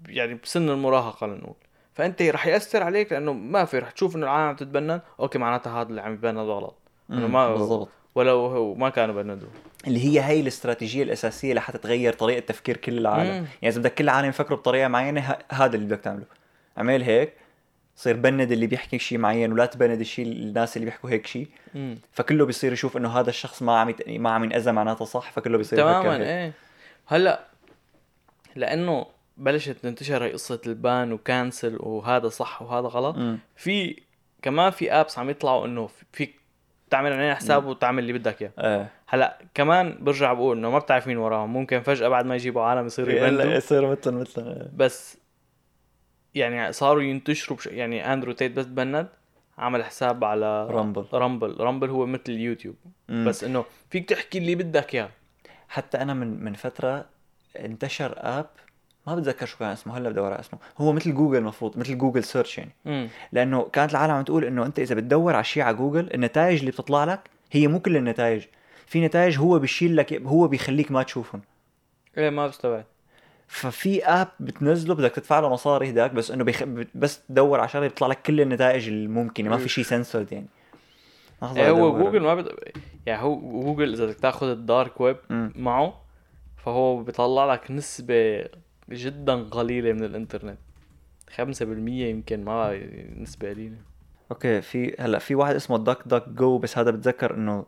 يعني بسن المراهقة لنقول. فأنت رح يأثر عليك لأنه ما في رح تشوف إنه العالم عم تتبند okay معناتها هذا اللي عم يتبند غلط إنه ما بالضبط. ولو هو ما كانوا بندوا اللي هي هي الاستراتيجية الأساسية لحتى تغير طريقة تفكير كل العالم. مم. يعني إذا بدك كل العالم يفكروا بطريقة معينة ه... هذا اللي بدك تعمله. اعمل هيك صير بند اللي بيحكي شيء معين ولا تبند الشيء الناس اللي بيحكوا هيك شيء فكله بيصير يشوف إنه هذا الشخص ما عم يت... ما عم ينأذى معناته صح فكله بيصير تماما. إيه. هلأ لأنه بلشت تنتشر هي قصة البان وكانسل وهذا صح وهذا غلط. مم. في كمان في apps عم يطلعوا إنه فيك تعمل علينا حساب وتعمل اللي بدك إياه. إيه. هلا كمان برجع بقول إنه ما بتعرف مين وراهم. ممكن فجأة بعد ما يجيبوا عالم يصيروا يبندوا. يصير مثل مثل بس يعني صاروا ينتشروا بش... يعني أندرو تيت بس بند عمل حساب على Rumble. Rumble. Rumble هو مثل اليوتيوب. مم. بس إنه فيك تحكي اللي بدك إياه. حتى أنا من من فترة انتشر app ما بتذكر شو كان اسمه هلا بدور على اسمه. هو مثل جوجل المفروض مثل جوجل search يعني. امم لأنه كانت العالم عم تقول إنه أنت إذا بتدور على شيء على جوجل النتائج اللي بتطلع لك هي مو كل النتائج. في نتائج هو بيشيل لك هو بيخليك ما تشوفهم. إيه ما بستبعد ففي app بتنزله بدك تدفع له مصاري هداك بس إنه بيخ... بس تدور على شغلة بيطلع لك كل النتائج الممكنة. ما في شيء سنسورد يعني. إيه هو. جوجل ما بد... يعني هو جوجل إذا بدك تاخذ ال dark web مم. معه فهو بيطلع لك نسبة جدا قليلة من الإنترنت. 5% يمكن ما نسبة قليلة. أوكي في هلأ في واحد اسمه دك دك جو بس هذا بتذكر إنه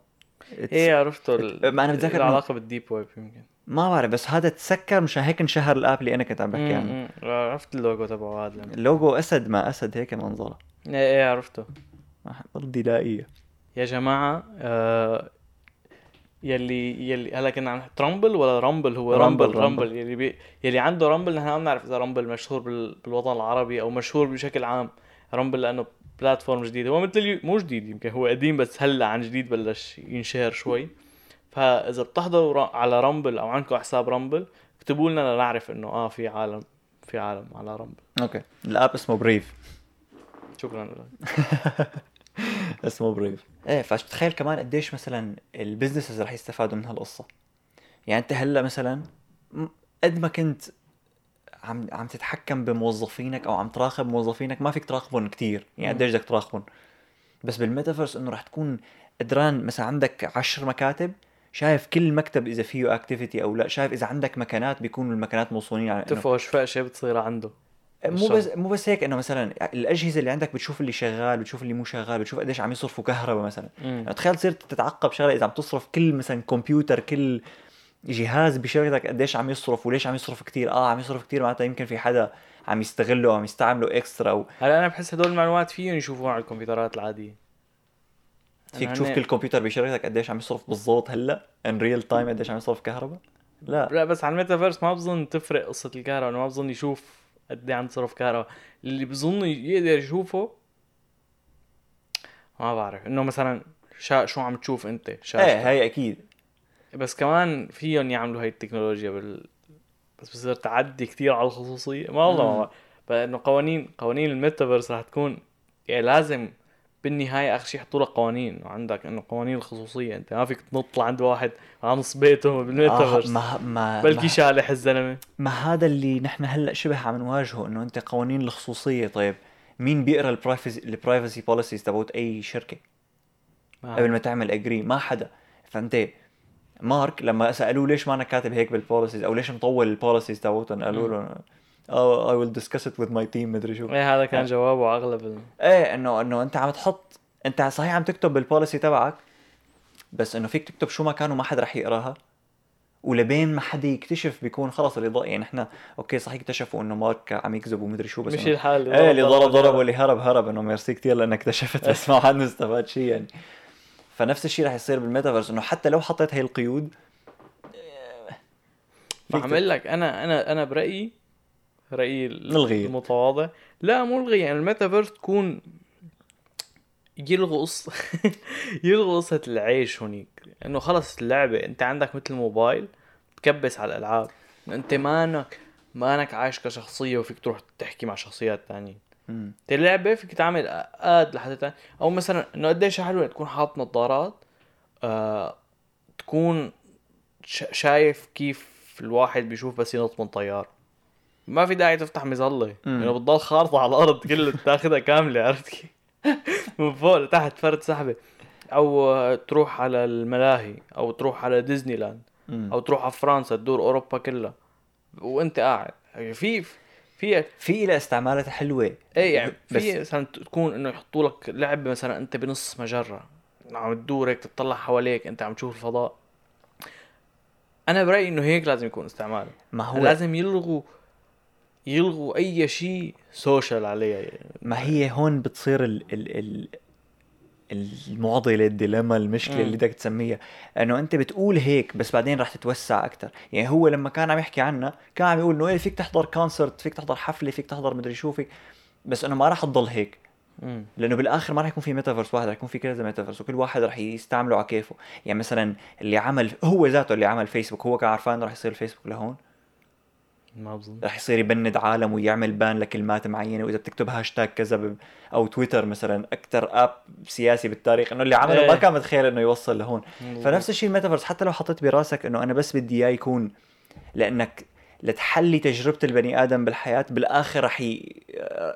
إيه عرفته. ال... ما أنا بتذكر إنه- العلاقة بالديب ويب يمكن. ما بعرف بس هذا تسكر مشان هيك انشهر الآب اللي أنا كنت عم بحكي عنه. عرفت اللوجو تبعه هذا اللوجو أسد ما أسد هيك منظره. إيه إيه عرفته. ضدي دائيه يا جماعة آه يلي يلي هلا كنا عم ترامبل ولا رامبل؟ هو رامبل، رامبل رامبل. رامبل. يلي بي يلي عنده Rumble نحن ما بنعرف إذا Rumble مشهور بال... بالوطن العربي أو مشهور بشكل عام. Rumble لأنه platform جديد هو مثل اليو- مو جديد يمكن هو قديم بس هلأ عن جديد بلش ينشهر شوي. فإذا بتحضروا على Rumble أو عندكم حساب Rumble اكتبوا لنا لنعرف إنه آه في عالم في عالم على Rumble. okay. ال app اسمه Brave. شكرا لك. اسمه Brave إيه فتخيل كمان قديش مثلا ال businesses رح يستفادوا من هالقصة. يعني أنت هلأ مثلا قد ما كنت عم عم تتحكم بموظفينك أو عم تراقب موظفينك ما فيك تراقبهم كتير. يعني. قديش بدك تراقبهم. بس بالميتافيرس إنه رح تكون قدران مثلا عندك عشر مكاتب شايف كل مكتب إذا فيه activity أو لا شايف إذا عندك مكانات بيكونوا المكانات موصولين على تفوش فقشة بتصير عنده. مو. بس مو بس هيك إنه مثلا الأجهزة اللي عندك بتشوف اللي شغال بتشوف اللي مو شغال بتشوف قديش عم يصرفوا كهرباء مثلا. يعني تخيل تصير تتعقب شغلة إذا عم تصرف كل مثلا كمبيوتر كل جهاز بشركتك قديش عم يصرف وليش عم يصرف كتير. آه عم يصرف كتير معناتها يمكن في حدا عم يستغله عم يستعمله extra أو هلا أنا بحس هدول المعلومات فيهم يشوفوها على الكمبيوترات العادية. فيك أنا تشوف هن- كل كمبيوتر بشركتك قديش عم يصرف بالضبط هلأ؟ in real time قديش عم يصرف كهرباء؟ لا. لا بس على الميتافيرس ما بظن تفرق قصة الكهرباء. ما بظن يشوف قد إيه عم تصرف كهرباء. اللي بظن يقدر يشوفه ما بعرف إنه مثلا شا شو عم تشوف أنت؟ شاشتك. إيه هي أكيد. بس كمان فيهم يعملوا هاي التكنولوجيا بال بس بصير تعدي كتير على الخصوصية. ما والله. ما لأنه قوانين قوانين الميتافيرس رح تكون يعني لازم بالنهاية اخر شيء يحطوا لك قوانين وعندك إنه قوانين الخصوصية. أنت ما فيك تنط لعند واحد على نص بيته آه بالميتافيرس ما ما بلكي ما, شالح الزلمة. ما هذا اللي نحن هلأ شبه عم نواجهه إنه أنت قوانين الخصوصية. طيب مين بيقرأ ال privacy ال privacy policies تبعت أي شركة؟ قبل ما تعمل اجري ما حدا. فأنت مارك لما سألوه ليش ما أنا كاتب هيك بال policies أو ليش مطول ال policies تبعتهم قالوا له آه I will discuss it with my team مدري شو. إيه هذا كان جوابه أغلب ال... إيه انه إنه أنت عم تحط أنت صحيح عم تكتب بال policy تبعك بس إنه فيك تكتب شو ما كان وما حدا رح يقراها. ولبين ما حدا يكتشف بيكون خلص اللي ضل يعني إحنا okay صحيح اكتشفوا إنه مارك عم يكذب ومدري شو بس مش إنه- الحال إيه اللي ضرب ضرب واللي هرب هرب إنه ميرسي كثير لانك اكتشفت بس ما حد استفاد شيء يعني. فنفس الشيء رح يصير بالميتافيرس إنه حتى لو حطيت هي القيود بعمل لك أنا أنا أنا برأيي رأيي نلغي. المتواضع. لا مو الغي يعني الميتافيرس تكون يلغوا قصة يلغوا قصة العيش هونيك إنه خلص اللعبة أنت عندك مثل موبايل تكبس على الألعاب. أنت مانك مانك عايش كشخصية وفيك تروح تحكي مع شخصيات تانية مم. انت اللعبة فيك تعمل آد لحد تاني. أو مثلا إنه قديش حلو إنك تكون حاطط نظارات آه تكون شايف كيف الواحد بيشوف بس ينط من طيار. ما في داعي تفتح مظلة. مم. لأنه بتضل خارطة على الأرض كله تاخذها كاملة عرفت كيف؟ من فوق لتحت فرد سحبة. أو تروح على الملاهي أو تروح على ديزني لاند. أو تروح على فرنسا تدور أوروبا كلها. وأنت قاعد. في في في لها استعمالات حلوة. إيه يعني في مثلا تكون إنه يحطوا لك لعبة مثلا أنت بنص مجرة. عم تدور هيك تطلع حواليك أنت عم تشوف الفضاء. أنا برأيي إنه هيك لازم يكون استعماله ما هو لازم يلغوا يلغوا أي شيء social عليه يعني. ما هي هون بتصير ال ال ال المعضلة ال dilemma المشكلة مم. اللي بدك تسميها إنه أنت بتقول هيك بس بعدين رح تتوسع أكثر يعني هو لما كان عم يحكي عنها كان عم يقول إنه إيه فيك تحضر concert فيك تحضر حفلة فيك تحضر مدري شو فيك بس إنه ما رح تضل هيك مم. لأنه بالآخر ما رح يكون في ميتافيرس واحد رح يكون في كذا ميتافيرس وكل واحد رح يستعمله على كيفه يعني مثلا اللي عمل هو ذاته اللي عمل فيسبوك هو كان عارفان إنه رح يصير الفيسبوك لهون ما بظن. رح يصير ي ban د عالم ويعمل ban لكلمات معينة وإذا بتكتب هاشتاج كذا ب... أو تويتر مثلا أكثر app سياسي بالتاريخ إنه اللي عمله ما إيه. كان متخيل إنه يوصل لهون. فنفس الشيء الميتافيرس حتى لو حطيت براسك إنه أنا بس بدي إياه يكون لأنك لتحلي تجربة البني آدم بالحياة بالآخر رح ي...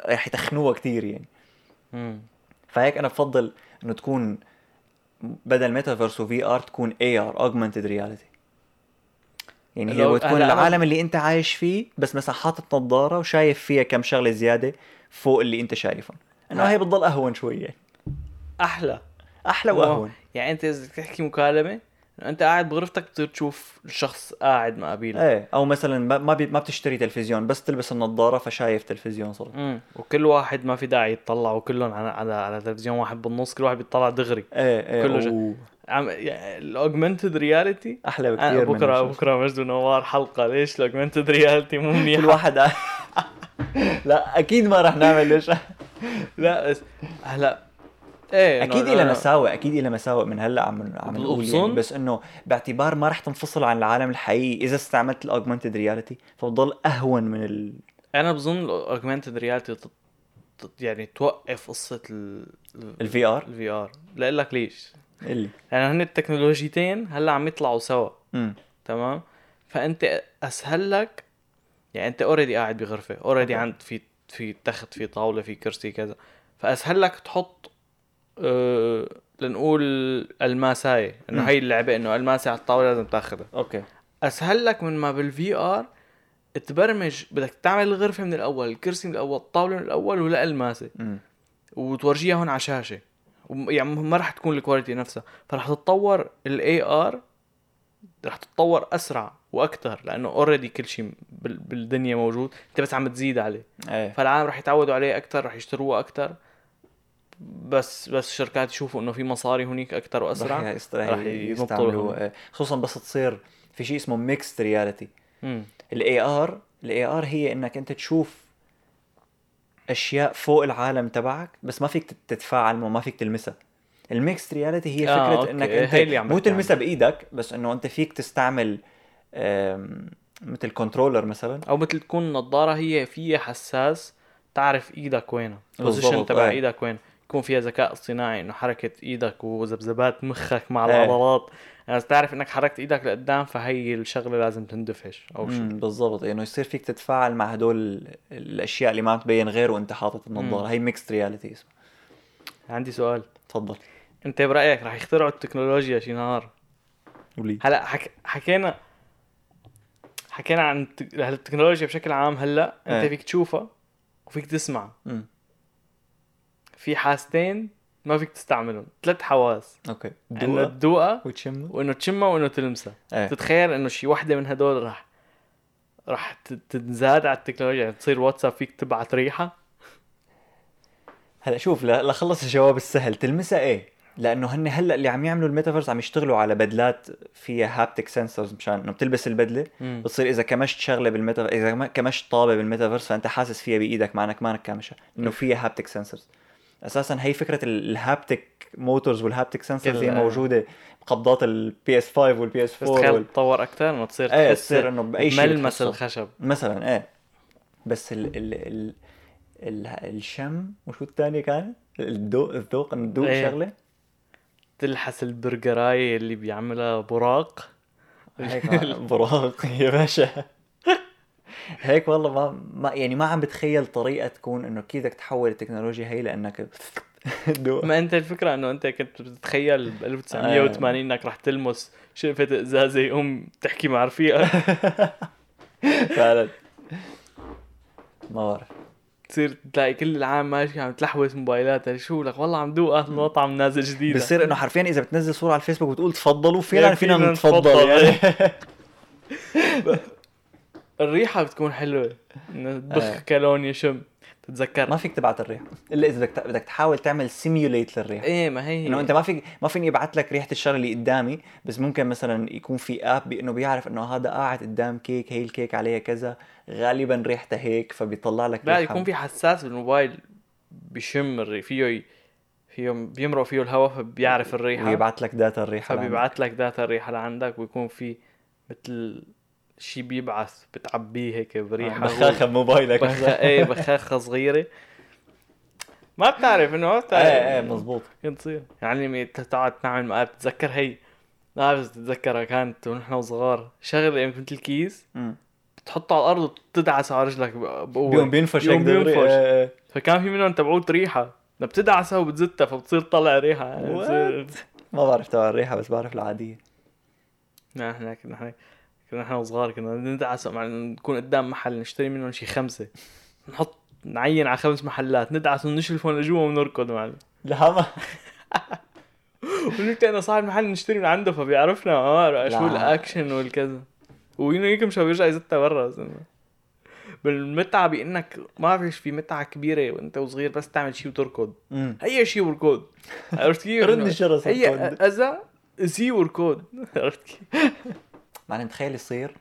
رح يتخنوها كثير يعني. مم. فهيك أنا بفضل إنه تكون بدل ميتافيرس و VR تكون AR augmented reality يعني هي بتكون العالم اللي أنت عايش فيه بس مثلا حاطط نظاره وشايف فيها كم شغلة زيادة فوق اللي أنت شايفهم. إنه. هي بتضل أهون شوية. أحلى. أحلى. وأهون. يعني أنت إذا تحكي مكالمة أنت قاعد بغرفتك بتصير تشوف الشخص قاعد مقابلك إيه أو مثلا ما ما, بي ما بتشتري تلفزيون بس تلبس النظارة فشايف تلفزيون صرت امم وكل واحد ما في داعي يتطلع وكلهم على على على تلفزيون واحد بالنص كل واحد بيطلع دغري. إيه إيه كله أوه. عم ال augmented reality؟ أحلى بكثير من بكره الشاشة. بكرة مجد ونوار حلقة. ليش ال augmented reality مو كل منيحه واحد لا أكيد ما رح نعمل ليش. لا بس هلا إيه أكيد لها مساوئ أكيد لها مساوئ من هلا عم عم نقول يعني. بس إنه باعتبار ما رح تنفصل عن العالم الحقيقي. إذا استعملت ال augmented reality فبضل أهون من ال أنا بظن ال augmented reality يعني توقف قصة ال VR ال VR لأقول لك ليش. اللي لأنه هن التكنولوجيتين هلأ عم يطلعوا سوا. تمام؟ فأنت أسهل لك يعني أنت already قاعد بغرفة already. عند في في تخت في طاولة في كرسي كذا. فأسهل لك تحط أه لنقول الماساية إنه. هي اللعبة إنه الماسه على الطاولة لازم تاخذها okay. أسهل لك من ما بال VR تبرمج بدك تعمل الغرفه من الأول الكرسي من الأول الطاولة من الأول ولأ الماسة. وتورجيها هون على شاشة. يعني ما راح تكون ال quality نفسها فراح تتطور ال AR راح تتطور أسرع وأكثر لأنه already كل شيء بال- بالدنيا موجود أنت بس عم تزيد عليه إيه فالعالم راح يتعودوا عليه أكثر راح يشتروه أكثر بس بس الشركات يشوفوا إنه في مصاري هنيك أكثر وأسرع رح يست- رح رح ينطوا يستعملوا لهم. إيه. خصوصا بس تصير في شيء اسمه mixed reality. ال AR ال AR هي إنك أنت تشوف أشياء فوق العالم تبعك بس ما فيك تتفاعل معه ما فيك تلمسها ال mixed reality هي آه، فكرة okay. إنك هي انت اللي عم مو بحكي تلمسها بإيدك بس إنه أنت فيك تستعمل آم، مثل controller مثلا أو مثل تكون النظاره هي فيها حساس تعرف إيدك وينها بالضبط، ال position تبع. إيدك وين يكون فيها ذكاء اصطناعي إنه حركة إيدك وذبذبات مخك مع إيه. العضلات. يعني بس تعرف إنك حركت إيدك لقدام فهي الشغلة لازم تندفش أو شيء. بالضبط. إنه يصير فيك تتفاعل مع هدول ال- الأشياء اللي ما تبين غير وأنت حاطط النظارة. هي mixed reality اسمها. عندي سؤال. تفضل. أنت برأيك رح يخترعوا التكنولوجيا شي نهار؟ قولي. هلا حك... حكينا حكينا عن الت- التكنولوجيا بشكل عام هلا أنت إيه. فيك تشوفها وفيك تسمع. مم. في حاستين ما فيك تستعملهم. ثلاث حواس. okay. إنه تدوقها وتشمه. وإنه تشمها وإنه تلمسها إيه. تتخيل إنه شي وحدة من هدول راح راح تنزاد على التكنولوجيا. يعني تصير واتساب فيك تبعت ريحة. هلا شوف لخلص الجواب السهل. تلمسها إيه؟ لأنه هن هلا اللي عم يعملوا الميتافيرس عم يشتغلوا على بدلات فيها haptic sensors مشان إنه بتلبس البدلة بتصير إذا كمشت شغلة بال Meta إذا كم- كمشت طابة بالميتافيرس فأنت حاسس فيها بإيدك مع إنك مانك كامشها انه فيها haptic sensors أساسا هي فكرة ال- ال haptic motors وال haptic sensors هي موجودة بقبضات ال PS 5 وال PS بس 4 تخيل وال... تطور أكثر انه تصير إيه تصير إنه بأي شيء ملمس. الخشب مثلا إيه بس ال ال ال ال الشم وشو الثاني كان؟ الذوق الذوق إنه تذوق إيه. شغلة تلحس البرجراي اللي بيعملها براق هيك براق يا باشا هيك والله ما, ما يعني ما عم بتخيل طريقة تكون إنه كيف بدك تحول التكنولوجيا هي لأنك ما أنت الفكرة إنه أنت كنت بتتخيل ب 1980 إنك رح تلمس شقفه إزازة يقوم تحكي مع رفيقك. فعلا. ما بعرف. تصير تلاقي كل العام ماشي عم تلحوس موبايلاتها شو لك؟ والله عم دوق أهل مطعم نازل جديد. بصير إنه حرفيا إذا بتنزل صورة على الفيسبوك وتقول تفضلوا فعلا فينا نتفضل. يعني الريحة بتكون حلوة. إنه آه. بخ كالون يشم تتذكر ما فيك تبعت الريحة. إلا إذا بدك بدك تحاول تعمل simulate للريحة. إيه ما هي إنه أنت ما فيك ما فيني ابعث لك ريحة الشغلة اللي قدامي بس ممكن مثلا يكون في app بانه بيعرف إنه هذا قاعد قدام كيك هي الكيك عليها كذا. غالبا ريحتها هيك فبيطلع لك لا. يكون في حساس بالموبايل الري فيه ي... فيه بيمرق فيه الهواء فبيعرف الريحة. ويبعث لك data الريحة فبيبعت لك data الريحة لعندك ويكون في مثل شي بيبعث بتعبيه هيك بريحة بخاخة بموبايلك. بخ... إيه بخاخة صغيرة. ما بتعرف إنه ما بتعرف. إيه إيه مزبوط. كنت تصير يعني تقعد تعمل معاه بتتذكر هي؟ لا بس تتذكرها كانت ونحن صغار شغلة مثل الكيس. بتحطه على الأرض وتدعسه على رجلك بقوة. بيوم بينفش بيقوم دغري بينفش. إيه، إيه. فكان في منهم تبعوت ريحة. بتدعسها وبتزتها فبتصير تطلع ريحة. يعني ما بعرف تبع الريحة بس بعرف العادية. نحن نحن كنا نحن صغار كنا ندعس مع نكون قدام محل نشتري منهم شي خمسة نحط نعين على خمس محلات ندعس ونشلفهم لجوا ونركض معلم لا ما ونحكي أنا صاحب المحل نشتري من عنده فبيعرفنا آه شو لا. الأكشن والكذا وينو يكمش بيرجع يزتها برا زلمة. بالمتعة بإنك ما فيش في متعة كبيرة وإنت وصغير بس تعمل شيء وتركض. هي شيء وركض عرفت كيف؟ رد إنه الجرس هي. أذى سي وركض عرفت كيف؟ معنى تخيل يصير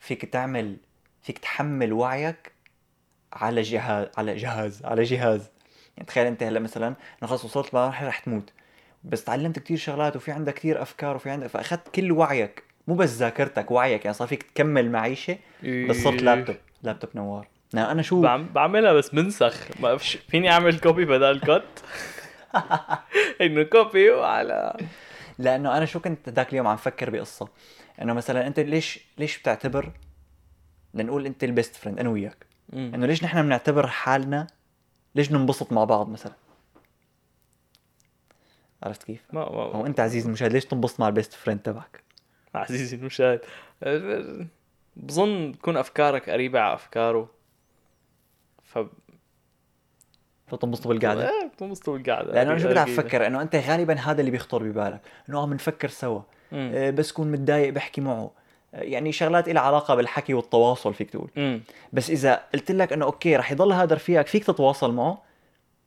فيك تعمل فيك تحمل وعيك على جهاز على جهاز على جهاز. يعني تخيل أنت هلأ مثلا انه خلص وصلت لمرحله رح تموت. بس تعلمت كتير شغلات وفي عندك كتير أفكار وفي عندك فأخذت كل وعيك. مو بس ذاكرتك وعيك. يعني صار فيك تكمل معيشة بس صرت لابتوب لابتوب نوار. يعني أنا شو؟ بعم- بعملها بس منسخ. ما فيني أعمل copy بدل cut إنه copy وعلى لأنه أنا شو كنت ذاك اليوم عم فكر بقصة. انه مثلا انت ليش ليش بتعتبر لنقول انت ال best friend أنا وياك. انه ليش نحن بنعتبر حالنا ليش ننبسط مع بعض مثلا عرفت كيف؟ ما ما أو انت عزيزي المشاهد ليش تنبسط مع ال best friend تبعك؟ عزيزي المشاهد بظن تكون أفكارك قريبة على أفكاره ف فتنبسطوا بالقعدة إيه بتنبسطوا بالقعدة لأنه أنا شو أكيد. بفكر إنه أنت غالبا هذا اللي بيخطر ببالك إنه آه بنفكر سوا. آه، بس كون متضايق بحكي معه. آه، يعني شغلات لها علاقة بالحكي والتواصل فيك تقول. مم. بس إذا قلت لك إنه okay رح يضل هذا رفيقك فيك تتواصل معه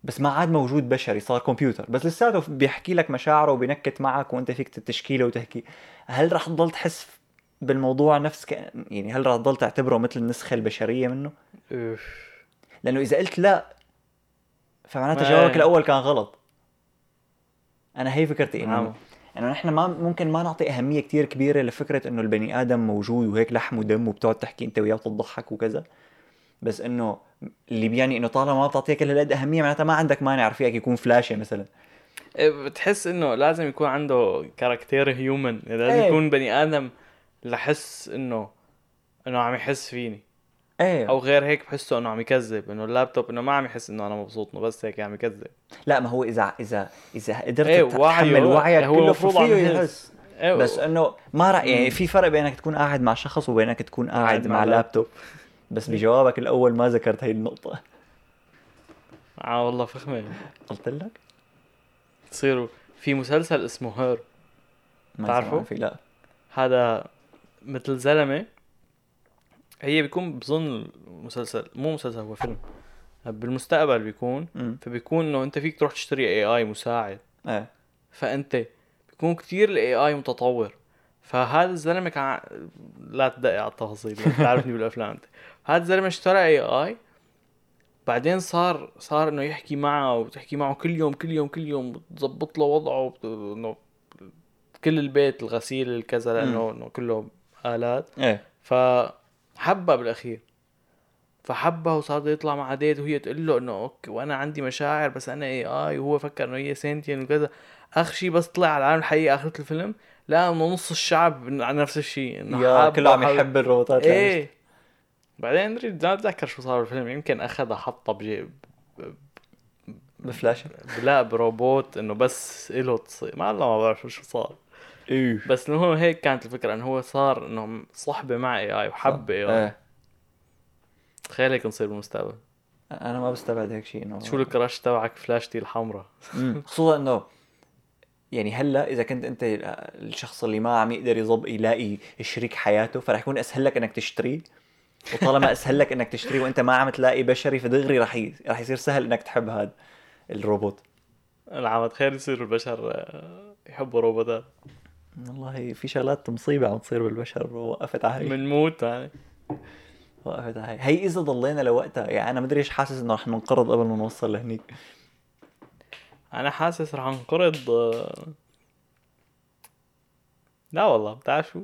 بس ما عاد موجود بشري صار كمبيوتر. بس لساته بيحكي لك مشاعره وبينكت معك وأنت فيك تشكيله وتحكي. هل رح تضل تحس بالموضوع نفس ك... يعني هل رح تضل تعتبره مثل النسخة البشرية منه؟ أوف. لأنه إذا قلت لا فمعناته ما- جوابك الأول كان غلط. أنا هي فكرتي إنه نحن ما ممكن ما نعطي أهمية كتير كبيرة لفكرة إنه البني آدم موجود وهيك لحم ودم وبتقعد تحكي أنت وياه وتضحك وكذا. بس إنه اللي بيعني إنه طالما ما بتعطيه كل هالقد أهمية معناتها ما عندك مانع رفيقك يكون فلاشه مثلا. إيه، بتحس إنه لازم يكون عنده كاركتير هيومن لازم إيه. يكون بني آدم لحس إنه إنه عم يحس فيني. إيه. أو غير هيك بحسه انه عم يكذب انه اللابتوب انه ما عم يحس انه أنا مبسوط انه بس هيك عم يكذب. لا ما هو اذا اذا إذا قدرت تتحمل وعيه، وعيك هو كله فيه يحس. إيه، بس إنه ما رأي يعني. في فرق بينك تكون قاعد مع شخص وبينك تكون قاعد مع مع لابتوب. بس بجوابك الأول ما ذكرت هي النقطة. آه والله فخمة. قلت لك؟ تصيروا في مسلسل اسمه Her؟ سمعان في لا. هذا مثل زلمة هي بيكون بظن مسلسل مو مسلسل هو فيلم. بالمستقبل بيكون. امم فبيكون إنه أنت فيك تروح تشتري AI مساعد. إيه. فأنت بيكون كتير ال AI متطور. فهذا الزلمة كان لا تدقق على التفاصيل لا تعرفني بالأفلام أنت. هذا الزلمة اشترى AI بعدين صار صار إنه يحكي معه وتحكي معه كل يوم كل يوم كل يوم وتظبط له وضعه إنه كل البيت الغسيل الكذا لأنه إنه كله آلات. إيه. فحبها بالأخير. فحبها وصار يطلع مع date وهي تقول له إنه okay وأنا عندي مشاعر بس أنا AI وهو فكر إنه هي سنتين وكذا. آخر شيء بس طلع على العالم الحقيقي اخرة الفيلم لا إنه نص الشعب على نفس الشيء إنه يا كله عم يحب الروبوتات. إيه. بعدين أدري ما بتذكر شو صار بالفيلم يمكن اخذها حطها بجي بفلاشة؟ لا بروبوت إنه بس له تصير. ما الله ما بعرف شو صار. إيه. بس انه هو هيك كانت الفكرة إنه هو صار إنه صحبة مع AI وحب AI إيه. تخيل هيك نصير بالمستقبل. أنا ما بستبعد هيك شيء إنه شو ال crush تبعك فلاشتي الحمراء. خصوصا إنه يعني هلأ إذا كنت أنت الشخص اللي ما عم يقدر يظب يلاقي شريك حياته فرح يكون أسهل لك إنك تشتريه وطالما أسهل لك إنك تشتريه وأنت ما عم تلاقي بشري فدغري رح ي... رح يصير سهل إنك تحب هذا الروبوت. أنا عم اتخيل يصير البشر آه، يحبوا روبوتات. والله في شغلات مصيبة عم تصير بالبشر ووقفت على بنموت يعني. وقفت على هي إذا ضلينا لوقتها يعني أنا مدري إيش حاسس إنه رح ننقرض قبل ما نوصل لهنيك. أنا حاسس رح انقرض آه، لا والله بتعرف شو؟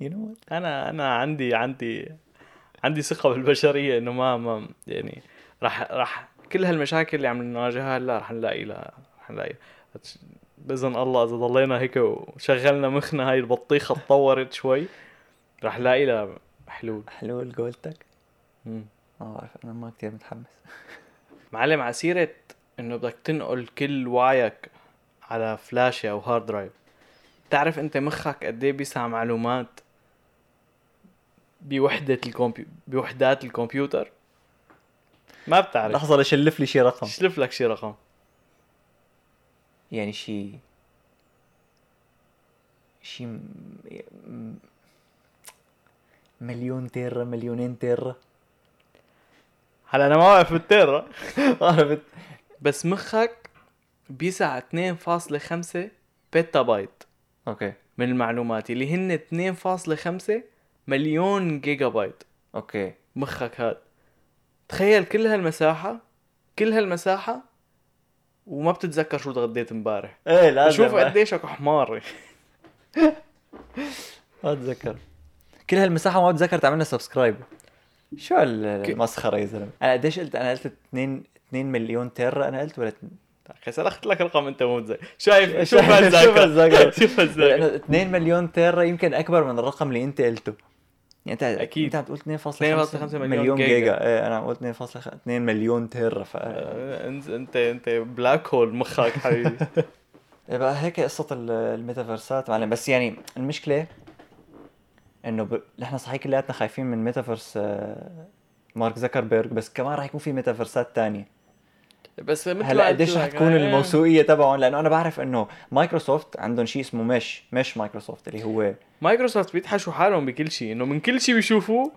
يو نو أنا أنا عندي عندي عندي ثقة بالبشرية إنه ما ما يعني راح راح كل هالمشاكل اللي عم نواجهها هلأ رح نلاقي لها رح نلاقي. بإذن الله إذا ضلينا هيك وشغلنا مخنا هاي البطيخة تطورت شوي رح نلاقي لها حلول. حلول قولتك؟ مم. ما بعرف أنا ما كتير متحمس. معلم على سيرة إنه بدك تنقل كل وعيك على فلاشة أو hard drive تعرف أنت مخك قد إيه بيسع معلومات بوحدة الكمبيو بوحدات الكمبيوتر؟ ما بتعرف. لحظة لشلف لي شي رقم. شلف لك شي رقم. يعني شي شي م- م- مليون tera مليونين tera هلا أنا ما بعرف بال tera عرفت بس مخك بيسع 2.5 petabyte. okay. من المعلومات اللي هن 2.5 مليون gigabyte. okay. مخك هاد. تخيل كل هالمساحة كل هالمساحة وما بتتذكر شو تغديت امبارح. إيه لازم. شوف قديشك حمار ما أتذكر. كل هالمساحة ما بتذكر تعملنا subscribe. شو ال- المسخرة يا زلمة؟ أنا قديش قلت؟ أنا قلت 2 2 مليون tera أنا قلت ولا أخي سلخت لك رقم أنت مو متذكر. شايف شوف هالذاكرة. شوف هالذاكرة. لأنه 2 مليون tera يمكن أكبر من الرقم اللي أنت قلته. يعني انت أكيد. أنت عم تقول 2.5 2.5 مليون مليون جيجا. جيجا إيه أنا عم قلت 2.5 2 مليون tera ف آه، انت انت أنت black hole مخك حبيبي إيه بقى هيك قصة ال- ال metaverseات معلم بس يعني المشكلة إنه ب... نحن صحيح كلياتنا خايفين من ميتافيرس آه، مارك زكربيرج بس كمان راح يكون في metaverseات تانية بس مثل هلا قديش رح تكون آه، الموسوقية تبعهم؟ لأنه أنا بعرف إنه مايكروسوفت عندهم شيء اسمه مش مش مايكروسوفت اللي هو مايكروسوفت بيحشوا حالهم بكل شيء إنه من كل شيء بيشوفوه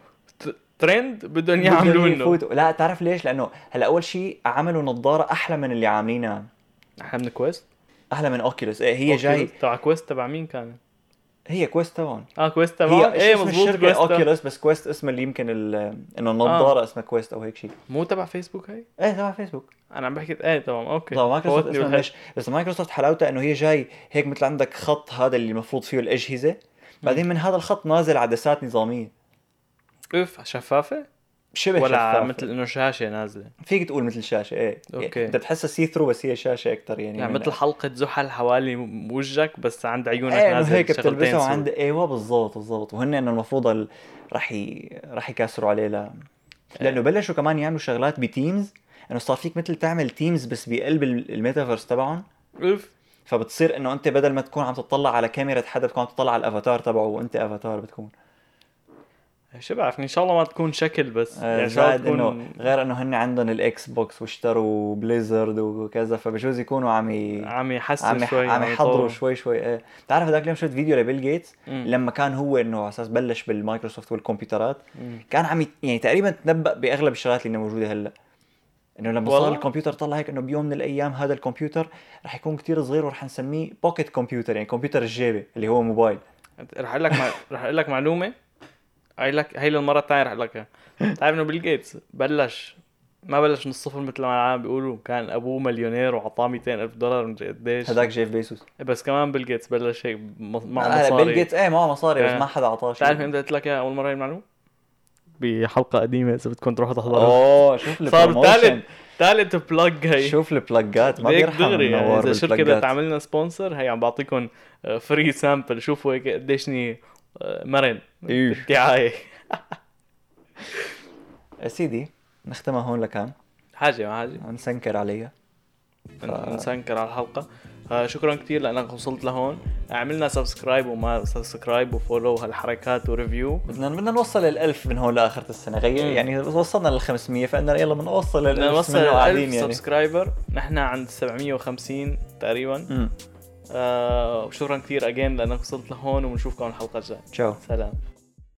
ترند بدهم يعملوا يفوتوا. لا تعرف ليش؟ لأنه هلا أول شيء عملوا نظارة أحلى من اللي عاملينها. إحنا من Quest أحلى من Oculus إيه هي جاي تبع Quest تبع مين كان؟ هي Quest تبعهم آه Quest هي تبع إيه اسم Quest تبع- Oculus بس Quest اسمها اللي يمكن انه النظارة اسمها Quest أو هيك شيء مو تبع فيسبوك هي؟ إيه تبع فيسبوك أنا عم بحكي إيه تمام okay. طبعا مايكروسوفت. مش بس مايكروسوفت حلاوتها إنه هي جاي هيك مثل عندك خط هذا اللي المفروض فيه الأجهزة. بعدين من هذا الخط نازل عدسات نظامية. أوف شفافه؟ شبه ولا شفافة. مثل إنه شاشة نازلة. فيك تقول مثل شاشة إيه. يعني انت بتحسها see through بس هي شاشة أكثر يعني يعني مثل حلقة زحل حوالي وجهك بس عند عيونك إيه إنه نازل هيك بتلبسها. وعند إيوه بالضبط بالضبط. وهن إنه المفروض ال... رح ي... رح يكسروا عليه لا. لأنه بلشوا كمان يعملوا شغلات ب Teams إنه صار فيك مثل تعمل Teams بس بقلب ال- الميتافيرس تبعهم. أوف. فبتصير إنه أنت بدل ما تكون عم تطلع على كاميرا حدا بتكون عم تطلع على الأفاتار تبعه وأنت أفاتار بتكون. شو بعرفني إن شاء الله ما تكون شكل بس آه، يعني زائد إنه تكون غير إنه هن عندهم ال Xbox واشتروا Blizzard وكذا فبجوز يكونوا عم ي... عم يحسن عم شوي عم يحضروا. شوي شوي إيه بتعرف هذاك اليوم شفت فيديو لبيل جيتس. لما كان هو إنه على أساس بلش بالمايكروسوفت والكمبيوترات مم. كان عم يت- يعني تقريبا تنبأ بأغلب الشغلات اللي موجودة هلأ إنه لما صار؟ الكمبيوتر طلع هيك إنه بيوم من الأيام هذا الكمبيوتر رح يكون كتير صغير ورح نسميه pocket computer يعني كمبيوتر الجيبة اللي هو موبايل رح أقول لك مع... رح أقول لك معلومة هاي لك هي للمره الثانية رح أقول لك. بتعرف إنه بيل جيتس بلش ما بلش من الصفر مثل ما العالم بيقولوا كان أبوه مليونير وعطاه 200 ألف دولار مدري قديش هذاك جيف بيسوس بس كمان بيل جيتس بلش هيك معه آه مصاري. بيل جيتس إيه معه مصاري بس إيه. ما حدا اعطاه شيء. بتعرف إمتى قلت لك اياها أول مرة هي المعلومة؟ بحلقة قديمة إذا بدكم تروحوا تحضروا أوه شوف صار ثالث ثالث plug هي شوف ال plug ات ما بيرحم دغري يعني إذا شركة بدها تعمل لنا sponsor هي عم بعطيكم free sample شوفوا هيك قديشني آه، مرن. إيه. يا سيدي نختمها هون لكان. حاجة ما حاجة. نسنكر عليها. نسنكر على الحلقة. آه، شكرا كثير لأنك وصلت لهون. اعملنا subscribe وما subscribe و follow هالحركات و review. بدنا بدنا نوصل للألف من هون لآخرة السنة. غير مم. يعني وصلنا لل 500 فإننا يلا بنوصل بدنا للألف نوصل منه ل قاعدين 1000 يعني. subscriber. نحن عند 750 تقريبا. آه وشكرا كثير اجين لأنك وصلت لهون وبنشوفكم الحلقة الجاية. تشاو. سلام.